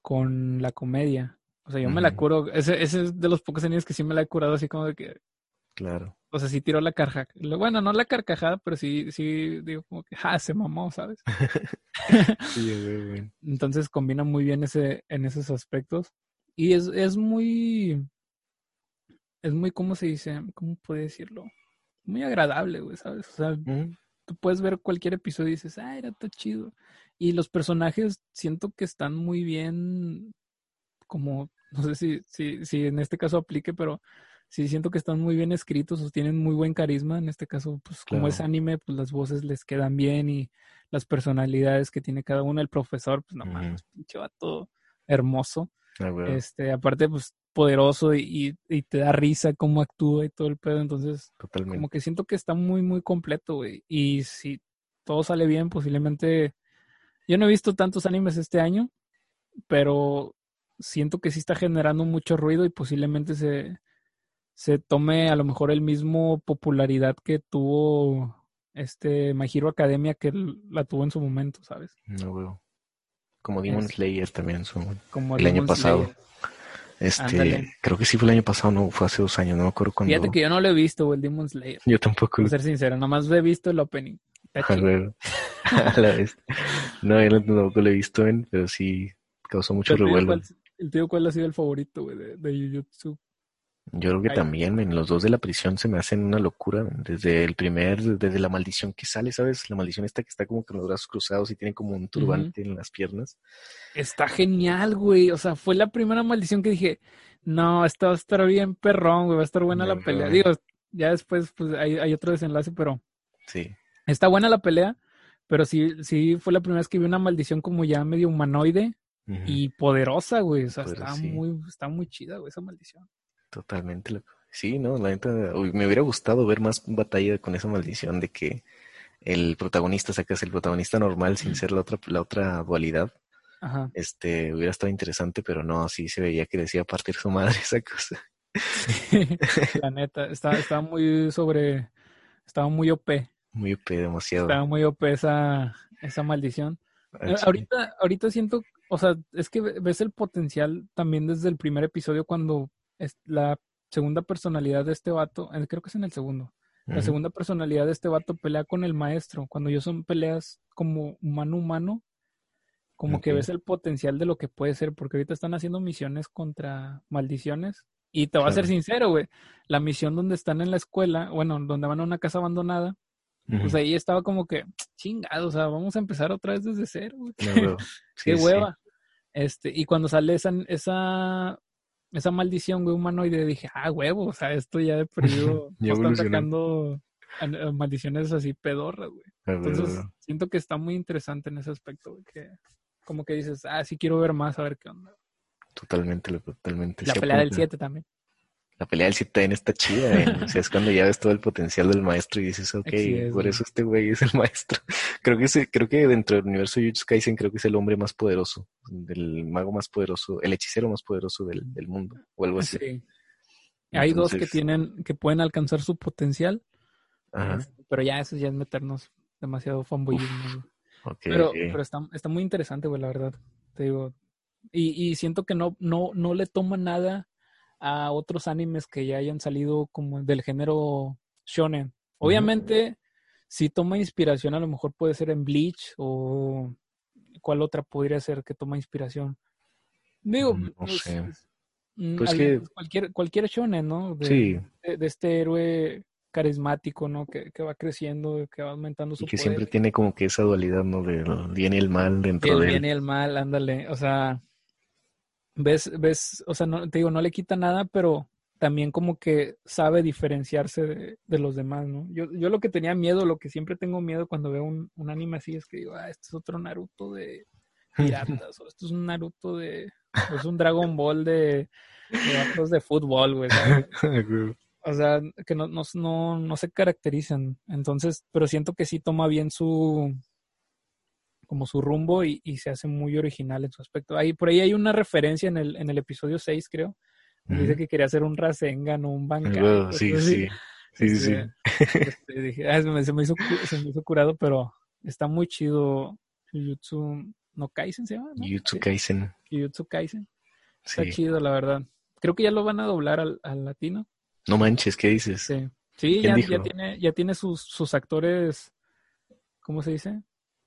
Speaker 2: con la comedia. O sea, yo me la curo. Ese, ese es de los pocos años que sí me la he curado así como de que
Speaker 1: Claro.
Speaker 2: O sea, sí tiró la carcajada. Bueno, no la carcajada, pero sí, sí, digo como que, ah, se mamó, ¿sabes? sí, Entonces combina muy bien ese, en esos aspectos. Y es, es muy, es muy, ¿cómo se dice? ¿Cómo puede decirlo? Muy agradable, güey, ¿sabes? O sea, tú puedes ver cualquier episodio y dices, ah, era todo chido. Y los personajes siento que están muy bien, como, no sé si, si, si en este caso aplique, pero sí siento que están muy bien escritos, o tienen muy buen carisma. En este caso, pues como es anime, pues las voces les quedan bien y las personalidades que tiene cada uno. El profesor, pues no mames, pinche vato hermoso. Ah, este, aparte, pues poderoso y, y, te da risa cómo actúa y todo el pedo. Entonces, como que siento que está muy, muy completo, güey. Y si todo sale bien, posiblemente. Yo no he visto tantos animes este año, pero siento que sí está generando mucho ruido y posiblemente se, se tome a lo mejor el mismo popularidad que tuvo este My Hero Academia que la tuvo en su momento, ¿sabes?
Speaker 1: No veo. Como Demon Slayer también su, como el año pasado. Este, creo que sí fue el año pasado, no, fue hace dos años, no me acuerdo cuándo.
Speaker 2: Fíjate que yo no lo he visto, el Demon Slayer.
Speaker 1: Yo tampoco.
Speaker 2: Para ser sincero, nomás he visto el opening.
Speaker 1: a la vez. No, yo no, tampoco lo he visto, pero sí causó mucho revuelo.
Speaker 2: ¿El tío cuál ha sido el favorito, güey, de, de Jujutsu?
Speaker 1: Yo creo que también, en los dos de la prisión se me hacen una locura. Desde el primer, desde la maldición que sale, ¿sabes? La maldición esta que está como con los brazos cruzados y tiene como un turbante en las piernas.
Speaker 2: Está genial, güey. O sea, fue la primera maldición que dije, no, esta va a estar bien perrón, güey, va a estar buena la pelea. Digo, ya después, pues hay, hay otro desenlace, pero.
Speaker 1: Sí.
Speaker 2: Está buena la pelea, pero sí, sí fue la primera vez que vi una maldición como ya medio humanoide y poderosa, güey. O sea, está muy, está muy chida, güey, esa maldición.
Speaker 1: Totalmente loco. Sí, no, la neta, me hubiera gustado ver más batalla con esa maldición de que el protagonista sacas el protagonista normal sin ser la otra, la otra dualidad. Ajá. Este, hubiera estado interesante, pero no, sí se veía que decía partir su madre esa cosa.
Speaker 2: la neta, estaba, estaba muy sobre, estaba muy OP.
Speaker 1: Muy OP, demasiado.
Speaker 2: Estaba muy OP esa, esa maldición. Eh, ahorita, ahorita siento, o sea, es que ves el potencial también desde el primer episodio cuando es la segunda personalidad de este vato, creo que es en el segundo. La segunda personalidad de este vato pelea con el maestro. Cuando yo son peleas como humano-humano, como que ves el potencial de lo que puede ser, porque ahorita están haciendo misiones contra maldiciones. Y te voy a ser sincero, güey. La misión donde están en la escuela, bueno, donde van a una casa abandonada, pues ahí estaba como que, chingado, o sea, vamos a empezar otra vez desde cero, güey. Qué hueva. Este, y cuando sale esa, esa esa maldición, güey, humanoide, dije, ah, huevo, o sea, esto ya de perdido, ya están sacando maldiciones así pedorras, güey. Entonces, siento que está muy interesante en ese aspecto, güey, que como que dices, ah, sí quiero ver más, a ver qué onda.
Speaker 1: Totalmente, totalmente.
Speaker 2: La pelea del 7 también
Speaker 1: la pelea del 7 también está chida, ¿eh? o sea, es cuando ya ves todo el potencial del maestro y dices, ok, por eso este güey es el maestro. Creo que ese, creo que dentro del universo de Jujutsu Kaisen creo que es el hombre más poderoso, el mago más poderoso, el hechicero más poderoso del, mundo, o algo así. Sí.
Speaker 2: Hay dos que tienen, que pueden alcanzar su potencial, este, pero ya eso ya es meternos demasiado fanboyismo. pero, pero está, está muy interesante, güey, la verdad. Te digo. Y, y siento que no, no, no le toma nada a otros animes que ya hayan salido como del género shonen Obviamente, si toma inspiración, a lo mejor puede ser en Bleach o cuál otra podría ser que toma inspiración. Digo,
Speaker 1: mm, no
Speaker 2: pues,
Speaker 1: sé.
Speaker 2: mm,
Speaker 1: Pues que-
Speaker 2: cualquier, cualquier shonen, ¿no? De,
Speaker 1: Sí,
Speaker 2: de, de este héroe carismático, ¿no? Que, que va creciendo, que va aumentando su
Speaker 1: y que
Speaker 2: poder.
Speaker 1: siempre tiene como que esa dualidad, ¿no? Del bien y el mal dentro
Speaker 2: el
Speaker 1: de
Speaker 2: bien
Speaker 1: él.
Speaker 2: y el mal, ándale. O sea, ves, ves, o sea, no, te digo, no le quita nada, pero también como que sabe diferenciarse de, de los demás, ¿no? Yo, yo lo que tenía miedo, lo que siempre tengo miedo cuando veo un, un anime así es que digo, ah, este es otro Naruto de piratas, o esto es un Naruto de, o es un Dragon Ball de, de de fútbol, güey, ¿sabes? O sea, que no, no, no, no se caracterizan. Entonces, pero siento que sí toma bien su como su rumbo y, y se hace muy original en su aspecto. Ahí, por ahí hay una referencia en el, en el episodio 6, creo. Dice que quería hacer un Rasengan o un Bankai.
Speaker 1: Sí, sí. Sí, sí, sí.
Speaker 2: Este, este, dije, ah, se, me, se me hizo, se me hizo curado, pero está muy chido. Jujutsu no Kaisen se llama, ¿no?
Speaker 1: Jujutsu Kaisen.
Speaker 2: Jujutsu Kaisen. Está
Speaker 1: Sí.
Speaker 2: chido, la verdad. Creo que ya lo van a doblar al, al latino.
Speaker 1: No manches, ¿qué dices?
Speaker 2: Sí, sí
Speaker 1: ¿Quién
Speaker 2: ya, ya tiene, ya tiene sus, sus actores, ¿cómo se dice?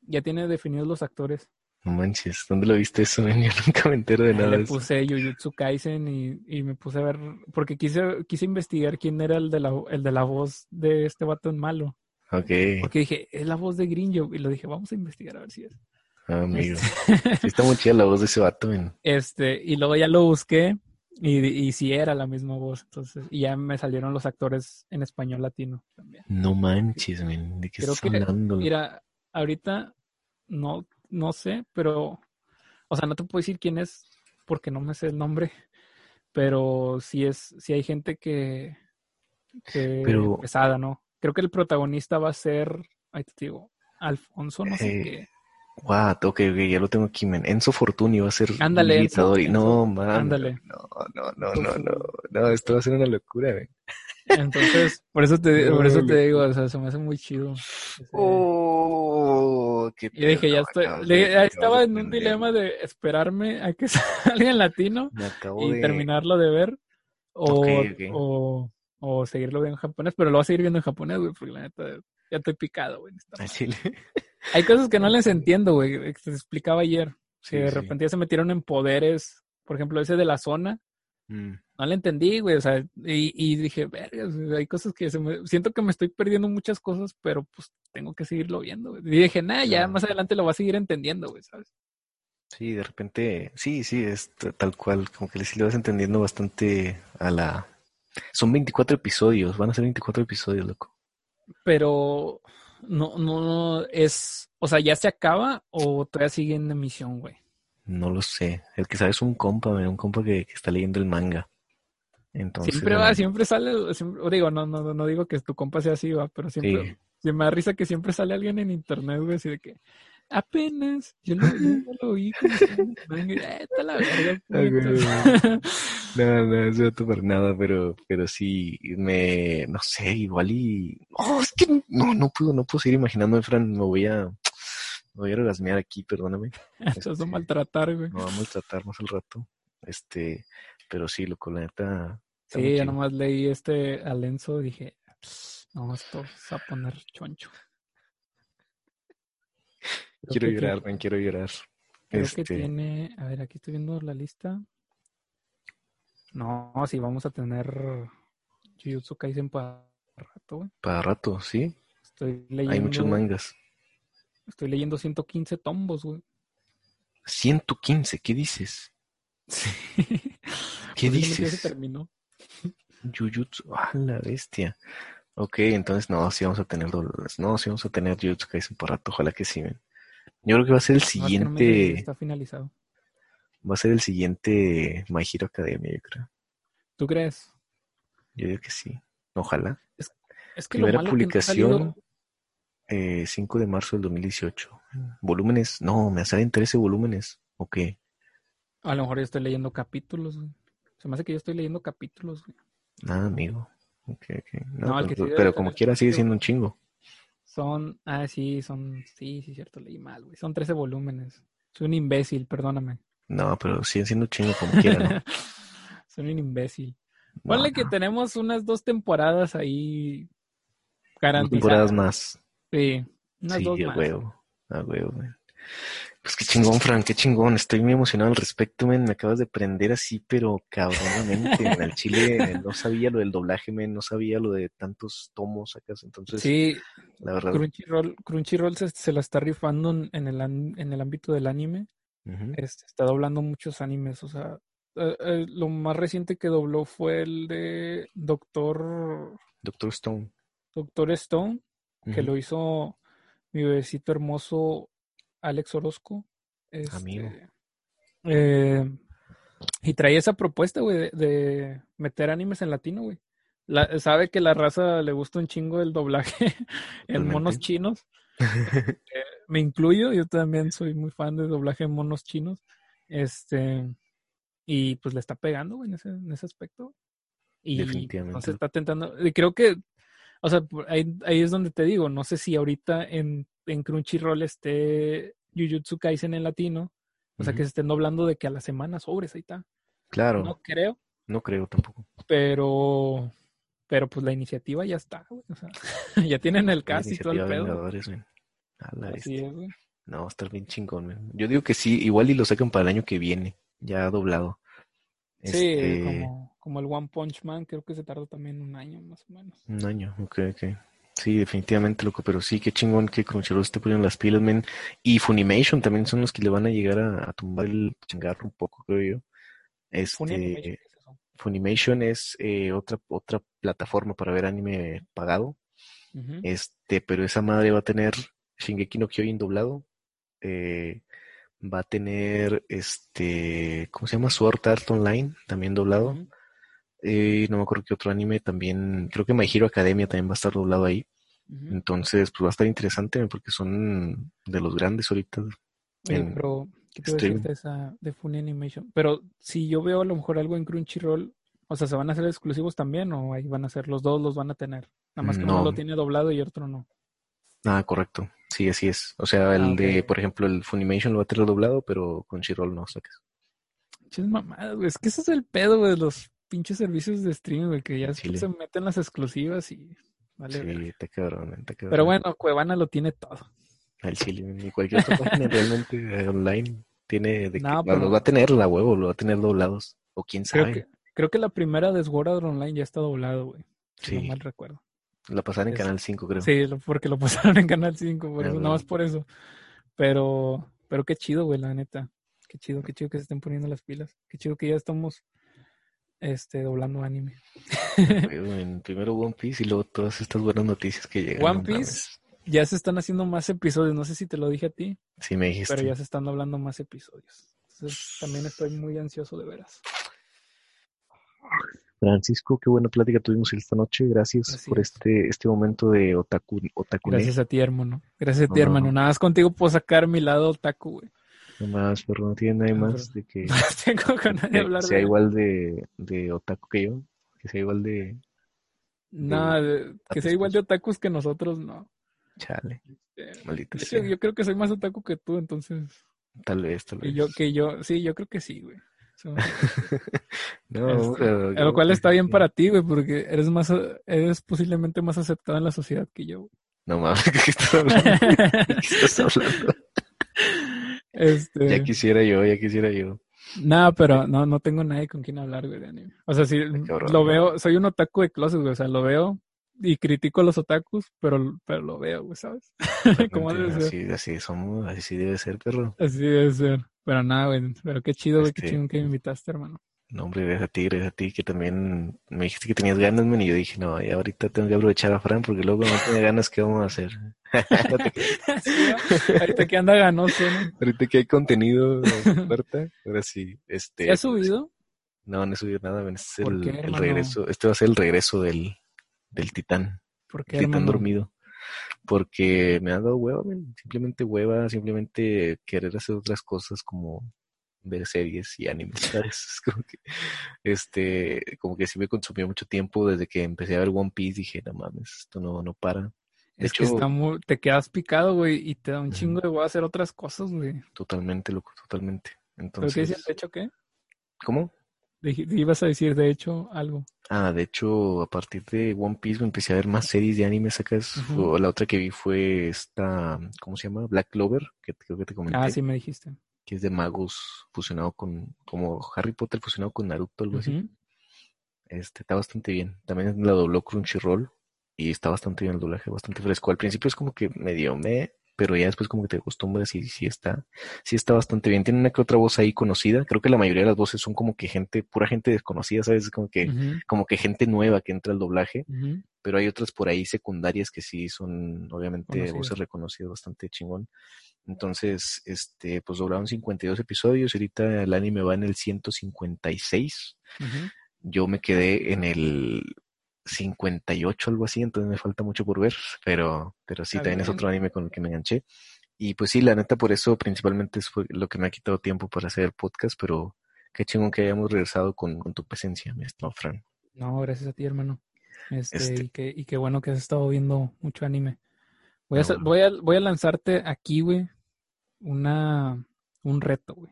Speaker 2: Ya tiene definidos los actores.
Speaker 1: No manches, ¿dónde lo viste eso? Yo nunca me entero de nada
Speaker 2: le
Speaker 1: de eso.
Speaker 2: puse Jujutsu Kaisen y, y me puse a ver, porque quise, quise investigar quién era el de la, el de la voz de este vato en malo.
Speaker 1: Ok,
Speaker 2: Porque dije, es la voz de Grinjo. Y lo dije, vamos a investigar a ver si es.
Speaker 1: ah, amigo. Sí está muy chida la voz de ese vato, men.
Speaker 2: Este, y luego ya lo busqué y, y sí era la misma voz. Entonces, y ya me salieron los actores en español latino también.
Speaker 1: No manches, men. ¿De qué
Speaker 2: Creo
Speaker 1: estás
Speaker 2: que,
Speaker 1: hablando?
Speaker 2: mira, ahorita no, no sé, pero, o sea, no te puedo decir quién es porque no me sé el nombre, pero sí es, sí hay gente que, que
Speaker 1: Pero-
Speaker 2: pesada, ¿no? Creo que el protagonista va a ser, ahí te digo, Alfonso, no sé
Speaker 1: Eh,
Speaker 2: qué.
Speaker 1: What? Ok, ok, ya lo tengo aquí, men. Enzo Fortuni va a ser
Speaker 2: Ándale, Enzo,
Speaker 1: y no, man.
Speaker 2: ándale.
Speaker 1: No, no, no, no, no. No, esto va a ser una locura, men.
Speaker 2: Entonces, por eso te, por eso te digo, o sea, se me hace muy chido. ese-
Speaker 1: Oh, qué
Speaker 2: Y dije, ya estoy, le- ya estaba en un dilema de esperarme a que salga en latino y
Speaker 1: de...
Speaker 2: terminarlo de ver o,
Speaker 1: Ok, ok.
Speaker 2: o, o seguirlo viendo en japonés, pero lo voy a seguir viendo en japonés, güey, porque la neta ya estoy picado, güey. en esta
Speaker 1: chile.
Speaker 2: Hay cosas que no les entiendo, güey, te explicaba ayer,
Speaker 1: Sí,
Speaker 2: que de
Speaker 1: sí.
Speaker 2: repente ya se metieron en poderes, por ejemplo, ese de la zona,
Speaker 1: Mm.
Speaker 2: no le entendí, güey, o sea, y, y dije, verga, hay cosas que se me, siento que me estoy perdiendo muchas cosas, pero pues tengo que seguirlo viendo, güey. Y dije, nah, ya más adelante lo voy a seguir entendiendo, güey, ¿sabes?
Speaker 1: Sí, de repente, sí, sí, es tal cual, como que sí le vas entendiendo bastante a la... Son 24 episodios, van a ser 24 episodios, loco.
Speaker 2: Pero no, no es, o sea, ¿ya se acaba o todavía sigue en emisión, güey?
Speaker 1: No lo sé. El que sabe es un compa, men, un compa que, que está leyendo el manga. Entonces,
Speaker 2: Siempre va, siempre sale, siempre- digo, no, no, no digo que tu compa sea así, va, pero siempre,
Speaker 1: Sí.
Speaker 2: sí me da risa que siempre sale alguien en internet, güey, así de que apenas, yo lo, yo lo vi, como está la verga,
Speaker 1: güey,
Speaker 2: puñetas".
Speaker 1: No, no, eso no para nada, pero, pero sí, me, no sé, igual y, no, es que no, no puedo, no puedo seguir imaginándome, Fran, me voy a, me voy a orgasmear aquí, perdóname,
Speaker 2: Te vas a maltratar, güey.
Speaker 1: me va a maltratar más al rato, este, pero sí, loco, la neta,
Speaker 2: Sí,
Speaker 1: chido.
Speaker 2: nomás leí este Alenzo y dije, no, esto se va a poner choncho. Creo
Speaker 1: quiero llorar,
Speaker 2: tiene-
Speaker 1: man, quiero llorar.
Speaker 2: Creo
Speaker 1: Este,
Speaker 2: que tiene, a ver, aquí estoy viendo la lista. No, sí, vamos a tener Jujutsu Kaisen para rato, güey.
Speaker 1: para rato, sí,
Speaker 2: Estoy leyendo,
Speaker 1: hay muchos mangas.
Speaker 2: estoy leyendo 115 tombos, güey.
Speaker 1: 115, ¿qué dices? ¿Qué
Speaker 2: Posiblemente ya se
Speaker 1: dices?
Speaker 2: terminó.
Speaker 1: Jujutsu, ah, la bestia. Ok, entonces no, sí vamos a tener dobles. No, sí vamos a tener Jujutsu Kaisen por rato, ojalá que sí, ven. Yo creo que va a ser el
Speaker 2: no
Speaker 1: siguiente,
Speaker 2: está finalizado.
Speaker 1: Va a ser el siguiente My Hero Academia, yo creo.
Speaker 2: ¿Tú crees?
Speaker 1: Yo digo que sí. Ojalá.
Speaker 2: Es que lo
Speaker 1: Primera
Speaker 2: malo que no ha salido-
Speaker 1: publicación, eh, 5 de marzo del 2018. Volúmenes, no, me salen 13 volúmenes. Ok.
Speaker 2: A lo mejor yo estoy leyendo capítulos, güey. Se me hace que yo estoy leyendo capítulos, güey.
Speaker 1: Nada, amigo. Ok, ok. No,
Speaker 2: No,
Speaker 1: pero, pero como quiera sigue siendo un chingo.
Speaker 2: Son, ah, sí, son, sí, sí, cierto, leí mal, güey. Son 13 volúmenes. Soy un imbécil, perdóname.
Speaker 1: No, pero siguen siendo un chingo como quiera, ¿no?
Speaker 2: Soy un imbécil.
Speaker 1: No,
Speaker 2: Ponle que tenemos unas dos temporadas ahí
Speaker 1: Garantizada. temporadas más.
Speaker 2: Sí, unas dos
Speaker 1: a huevo, a huevo, Pues qué chingón, Frank, qué chingón. Estoy muy emocionado al respecto, men. Me acabas de prender así, pero cabronamente. en el Chile no sabía lo del doblaje, men. No sabía lo de tantos tomos acá. Entonces,
Speaker 2: sí, la verdad. Crunchyroll, Crunchyroll se, se la está rifando en el, en el ámbito del anime. Este, está doblando muchos animes. O sea, eh, eh, lo más reciente que dobló fue el de Doctor...
Speaker 1: Doctor Stone.
Speaker 2: Doctor Stone, que lo hizo mi bebecito hermoso Alex Orozco.
Speaker 1: Amigo.
Speaker 2: Este, eh, y traía esa propuesta, güey, de, meter animes en latino, güey. sabe que la raza le gusta un chingo el doblaje en monos chinos. Eh, me incluyo, yo también soy muy fan de doblaje en monos chinos. Este, y pues le está pegando, en ese, en ese aspecto. Y
Speaker 1: Definitivamente.
Speaker 2: se está tentando. Creo que, o sea, ahí, ahí es donde te digo, no sé si ahorita en en Crunchyroll esté Jujutsu Kaisen en latino. O sea, que se estén doblando de que a la semana sobres, ahí está.
Speaker 1: Claro.
Speaker 2: No creo.
Speaker 1: No creo tampoco.
Speaker 2: Pero, pero pues la iniciativa ya está, güey. O sea, ya tienen el cast y todo el pedo.
Speaker 1: Así es, güey. No, va a estar bien chingón, güey. Yo digo que sí, igual y lo sacan para el año que viene, ya doblado.
Speaker 2: Sí, este como, como el One Punch Man, creo que se tardó también un año más o menos.
Speaker 1: Un año, ok, ok. Sí, definitivamente, loco, pero sí, qué chingón que Crunchyroll esté poniendo las pilas, men. Y Funimation también son los que le van a llegar a, tumbar el changarro un poco, creo yo. Este, Funimation es eh, otra, otra plataforma para ver anime pagado. Este, pero esa madre va a tener Shingeki no Kyojin doblado. Eh, va a tener este, ¿cómo se llama? Sword Art Online también doblado. Eh, no me acuerdo qué otro anime también, creo que My Hero Academia también va a estar doblado ahí. Entonces, pues va a estar interesante porque son de los grandes ahorita.
Speaker 2: pero, ¿qué te de esa de Funny Animation? Pero si yo veo a lo mejor algo en Crunchyroll, o sea, ¿se van a hacer exclusivos también o ahí van a ser los dos los van a tener? Nada más que uno lo tiene doblado y otro no.
Speaker 1: Ah, correcto. Sí, así es. O sea, el ah, de, por ejemplo, el Funimation lo va a tener doblado, pero Crunchyroll no, saques.
Speaker 2: Es mamada, Es que ese es el pedo, de los pinches servicios de streaming, güey, que ya se meten las exclusivas y
Speaker 1: vale. Sí, te cabrón, te cabrón.
Speaker 2: Pero bueno, Cuevana lo tiene todo.
Speaker 1: El Chile, y cualquier otra página realmente eh, online tiene de no, que, lo va a tener la huevo, lo va a tener doblados. O quién sabe.
Speaker 2: Creo que, creo que la primera de Sword Online ya está doblado, güey. Si no mal recuerdo.
Speaker 1: La pasaron en Canal 5, creo.
Speaker 2: Sí, porque lo pasaron en Canal 5, por ah, eso, nada más por eso. Pero, pero qué chido, güey, la neta. Qué chido, qué chido que se estén poniendo las pilas. Qué chido que ya estamos este, doblando anime.
Speaker 1: primero One Piece y luego todas estas buenas noticias que llegan.
Speaker 2: One Piece ya se están haciendo más episodios, no sé si te lo dije a ti.
Speaker 1: Sí, me dijiste.
Speaker 2: Pero ya se están doblando más episodios. Entonces también estoy muy ansioso de veras.
Speaker 1: Francisco, qué buena plática tuvimos esta noche. Gracias por este, este momento de otaku, otaku.
Speaker 2: Gracias a ti, hermano. Gracias a ti, hermano. Nada más contigo puedo sacar mi lado otaku, güey.
Speaker 1: No más, pero no tiene nada más de que.
Speaker 2: tengo ganas de hablar
Speaker 1: sea igual de, de otaku que yo. Que sea igual de.
Speaker 2: Nada, que sea igual de otakus que nosotros, no.
Speaker 1: Chale.
Speaker 2: Este, Maldito sea. Yo creo que soy más otaku que tú, entonces.
Speaker 1: Tal vez, tal vez.
Speaker 2: Que yo, que yo, sí, yo creo que sí, güey.
Speaker 1: no, este, pero,
Speaker 2: lo cual está bien para ti, güey, porque eres más, eres posiblemente más aceptado en la sociedad que yo.
Speaker 1: No mames, ¿qué estás hablando? ¿Qué estás hablando?
Speaker 2: Este...
Speaker 1: Ya quisiera yo, ya quisiera yo.
Speaker 2: Nada, pero no, no tengo nadie con quien hablar, güey, de anime. O sea, sí, lo veo, soy un otaku de closet, güey, o sea, lo veo y critico a los otakus, pero, pero lo veo, güey, ¿sabes?
Speaker 1: ¿Cómo debe ser? Así, así somos, así debe ser, perro.
Speaker 2: Así debe ser. Pero nada, güey, pero qué chido, güey, qué este chido que me invitaste, hermano.
Speaker 1: No, hombre, gracias a ti, gracias a ti, que también me dijiste que tenías ganas, man, y yo dije, no, ya ahorita tengo que aprovechar a Fran, porque luego no tiene ganas, ¿qué vamos a hacer?
Speaker 2: ahorita que anda ganoso, ¿no?
Speaker 1: Ahorita que hay contenido, Berta, ahora sí, este...
Speaker 2: ¿Has subido?
Speaker 1: No, no he subido nada, este es el, el, regreso, este va a ser el regreso del, del titán.
Speaker 2: ¿Por qué,
Speaker 1: Titán dormido. Porque me ha dado hueva, simplemente hueva, simplemente querer hacer otras cosas como ver series y animes, ¿sabes? Como que, este, como que sí me consumió mucho tiempo desde que empecé a ver One Piece, dije, no mames, esto no, no para.
Speaker 2: es que está muy, te quedas picado, güey, y te da un chingo de voy a hacer otras cosas, güey.
Speaker 1: Totalmente, loco, totalmente. Entonces,
Speaker 2: ¿Pero qué dice el techo qué?
Speaker 1: ¿Cómo?
Speaker 2: Ibas a decir, de hecho, algo.
Speaker 1: Ah, de hecho, a partir de One Piece me empecé a ver más series de anime. Sacas, la otra que vi fue esta, ¿cómo se llama? Black Clover, que creo que te comenté.
Speaker 2: Ah, sí, me dijiste.
Speaker 1: Que es de magos fusionado con, como Harry Potter fusionado con Naruto, algo así. Este, está bastante bien. También la dobló Crunchyroll y está bastante bien el doblaje, bastante fresco. Al principio es como que medio me, pero ya después como que te acostumbras y sí está, sí está bastante bien. Tiene una que otra voz ahí conocida. Creo que la mayoría de las voces son como que gente, pura gente desconocida, ¿sabes? Como que, como que gente nueva que entra al doblaje. Pero hay otras por ahí secundarias que sí son, obviamente, voces reconocidas bastante chingón. Entonces, este, pues doblaron 52 episodios. Ahorita el anime va en el 156. Yo me quedé en el 58, algo así, entonces me falta mucho por ver, pero, pero sí, también es otro anime con el que me enganché. Y pues sí, la neta, por eso principalmente es lo que me ha quitado tiempo para hacer el podcast, pero qué chingón que hayamos regresado con, tu presencia, mi estimado Fran.
Speaker 2: No, gracias a ti, hermano. Este, este Y, que, y qué bueno que has estado viendo mucho anime. Voy, a, voy, a, voy a lanzarte aquí, güey, una, un reto, güey.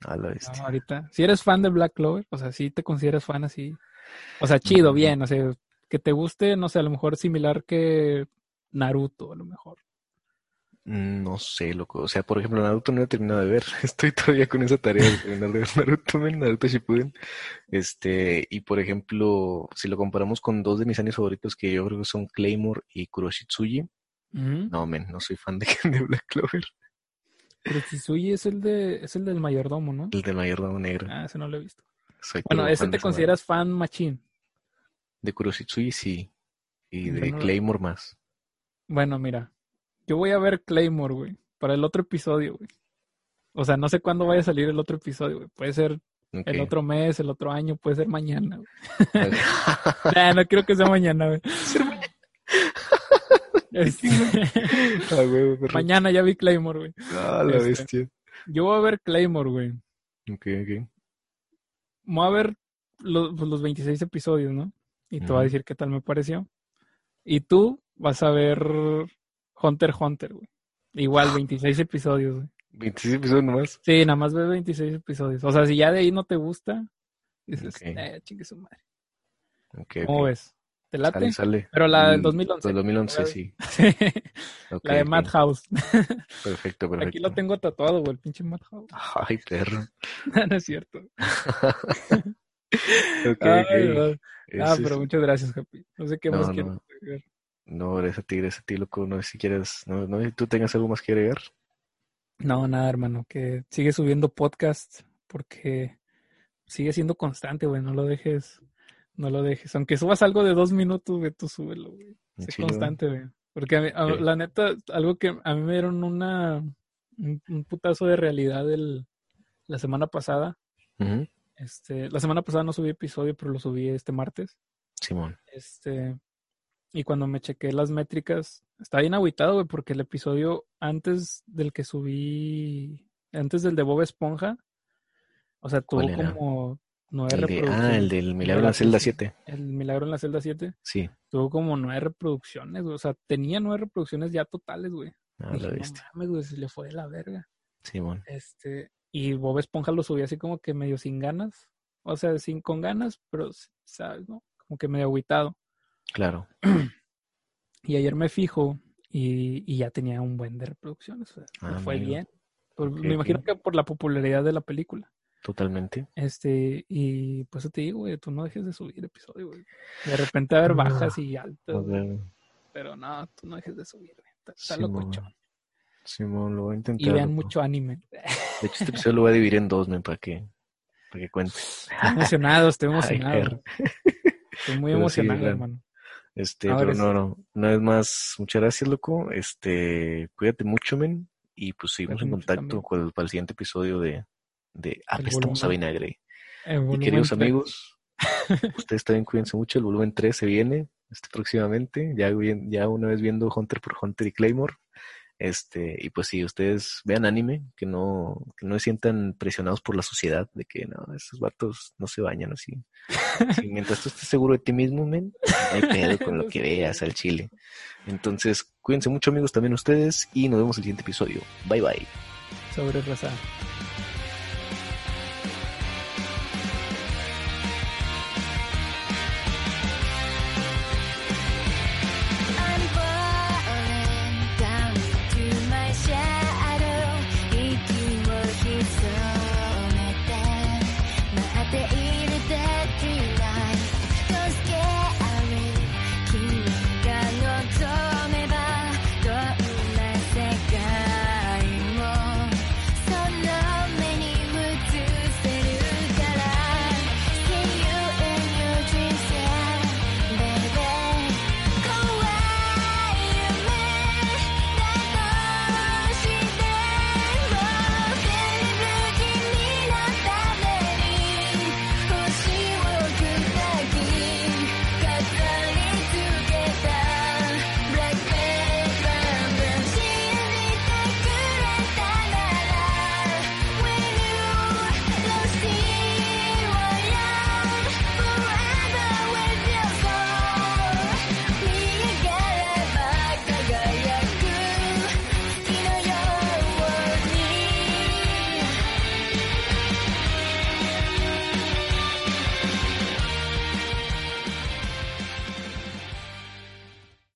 Speaker 1: A la
Speaker 2: ahorita. Si eres fan de Black Clover, o sea, si te consideras fan así, o sea, chido, bien, o sea, que te guste, no sé, a lo mejor similar que Naruto, a lo mejor.
Speaker 1: Mm, no sé, loco. O sea, por ejemplo, Naruto no he terminado de ver. Estoy todavía con esa tarea de terminar de ver Naruto, Naruto Shippuden. Este, y por ejemplo, si lo comparamos con dos de mis años favoritos que yo creo que son Claymore y Kuroshitsuji. No, men, no soy fan de, de Black Clover.
Speaker 2: Kuroshitsuji es el de, es el del mayordomo, ¿no?
Speaker 1: El del mayordomo negro.
Speaker 2: Ah, ese no lo he visto bueno, ¿ese te consideras fan machine?
Speaker 1: De Kuroshitsui sí. Y de Claymore más.
Speaker 2: Bueno, mira. Yo voy a ver Claymore, güey. Para el otro episodio, güey. O sea, no sé cuándo vaya a salir el otro episodio, güey. Puede ser el otro mes, el otro año, puede ser mañana, güey. no quiero que sea mañana, güey. Este, ah, mañana ya vi Claymore, güey.
Speaker 1: Ah, la este, bestia.
Speaker 2: Yo voy a ver Claymore, güey.
Speaker 1: Ok, ok
Speaker 2: voy a ver los, pues, los 26 episodios, ¿no? Y te voy a decir qué tal me pareció. Y tú vas a ver Hunter Hunter, güey. Igual, 26 episodios, güey.
Speaker 1: 26 episodios nomás.
Speaker 2: Sí, nada más ves 26 episodios. O sea, si ya de ahí no te gusta, dices, eh, chingue su madre.
Speaker 1: Okay,
Speaker 2: ¿Cómo ves? ¿Te late?
Speaker 1: Sale, sale.
Speaker 2: Pero la del 2011.
Speaker 1: Del 2011, sí.
Speaker 2: la de Madhouse.
Speaker 1: Perfecto, perfecto.
Speaker 2: Aquí lo tengo tatuado, güey, el pinche Madhouse.
Speaker 1: Ay, perro.
Speaker 2: no, es cierto. ok, Ay, Ah, pero muchas gracias, Happy. No sé qué más quieres agregar.
Speaker 1: No, gracias a ti, gracias a ti, loco. No sé si quieres, no, no sé si tú tengas algo más que agregar.
Speaker 2: No, nada, hermano. Que sigue subiendo podcast porque sigue siendo constante, güey. No lo dejes no lo dejes. Aunque subas algo de dos minutos, güey, tú súbelo, güey. Sé constante, güey. Porque la neta, algo que a mí me dieron una un, putazo de realidad el, la semana pasada. Este, la semana pasada no subí episodio, pero lo subí este martes.
Speaker 1: Simón.
Speaker 2: Este, y cuando me chequé las métricas, estaba bien güey, porque el episodio antes del que subí, antes del de Bob Esponja, o sea, tuvo como nueve reproducciones.
Speaker 1: Ah, el del Milagro en la celda 7.
Speaker 2: El Milagro en la celda 7.
Speaker 1: Sí.
Speaker 2: Tuvo como nueve reproducciones, O sea, tenía nueve reproducciones ya totales, güey.
Speaker 1: Ah, lo viste.
Speaker 2: No mames, güey, se le fue de la verga.
Speaker 1: Simón.
Speaker 2: Este, y Bob Esponja lo subí así como que medio sin ganas. O sea, sin con ganas, pero, ¿sabes, no? Como que medio aguitado.
Speaker 1: Claro.
Speaker 2: Y ayer me fijo y, y ya tenía un buen de reproducciones. O sea, ah, fue bien. me imagino que por la popularidad de la película.
Speaker 1: Totalmente.
Speaker 2: Este, y pues te digo, güey, tú no dejes de subir episodio, güey. De repente a ver bajas y altas. Pero no, tú no dejes de subir, güey. Está, locochón.
Speaker 1: Simón, lo voy a intentar.
Speaker 2: Y vean mucho anime. De
Speaker 1: hecho, este episodio lo voy a dividir en dos, men, para que, para que cuente.
Speaker 2: Estoy emocionado, estoy emocionado. estoy muy emocionado, hermano.
Speaker 1: Este, pero no, no, una vez más, muchas gracias, loco. Este, cuídate mucho, men. Y pues seguimos en contacto con para el siguiente episodio de, de Apestamos a Vinagre. Y queridos amigos, ustedes también cuídense mucho. El volumen 3 se viene este, próximamente, ya, ya una vez viendo Hunter por Hunter y Claymore. Este, y pues si ustedes vean anime, que no, que no se sientan presionados por la sociedad de que no, esos vatos no se bañan así. mientras tú estés seguro de ti mismo, men, hay pedo con lo que veas al chile. Entonces, cuídense mucho amigos también ustedes y nos vemos en el siguiente episodio. Bye bye.
Speaker 2: Sobre raza.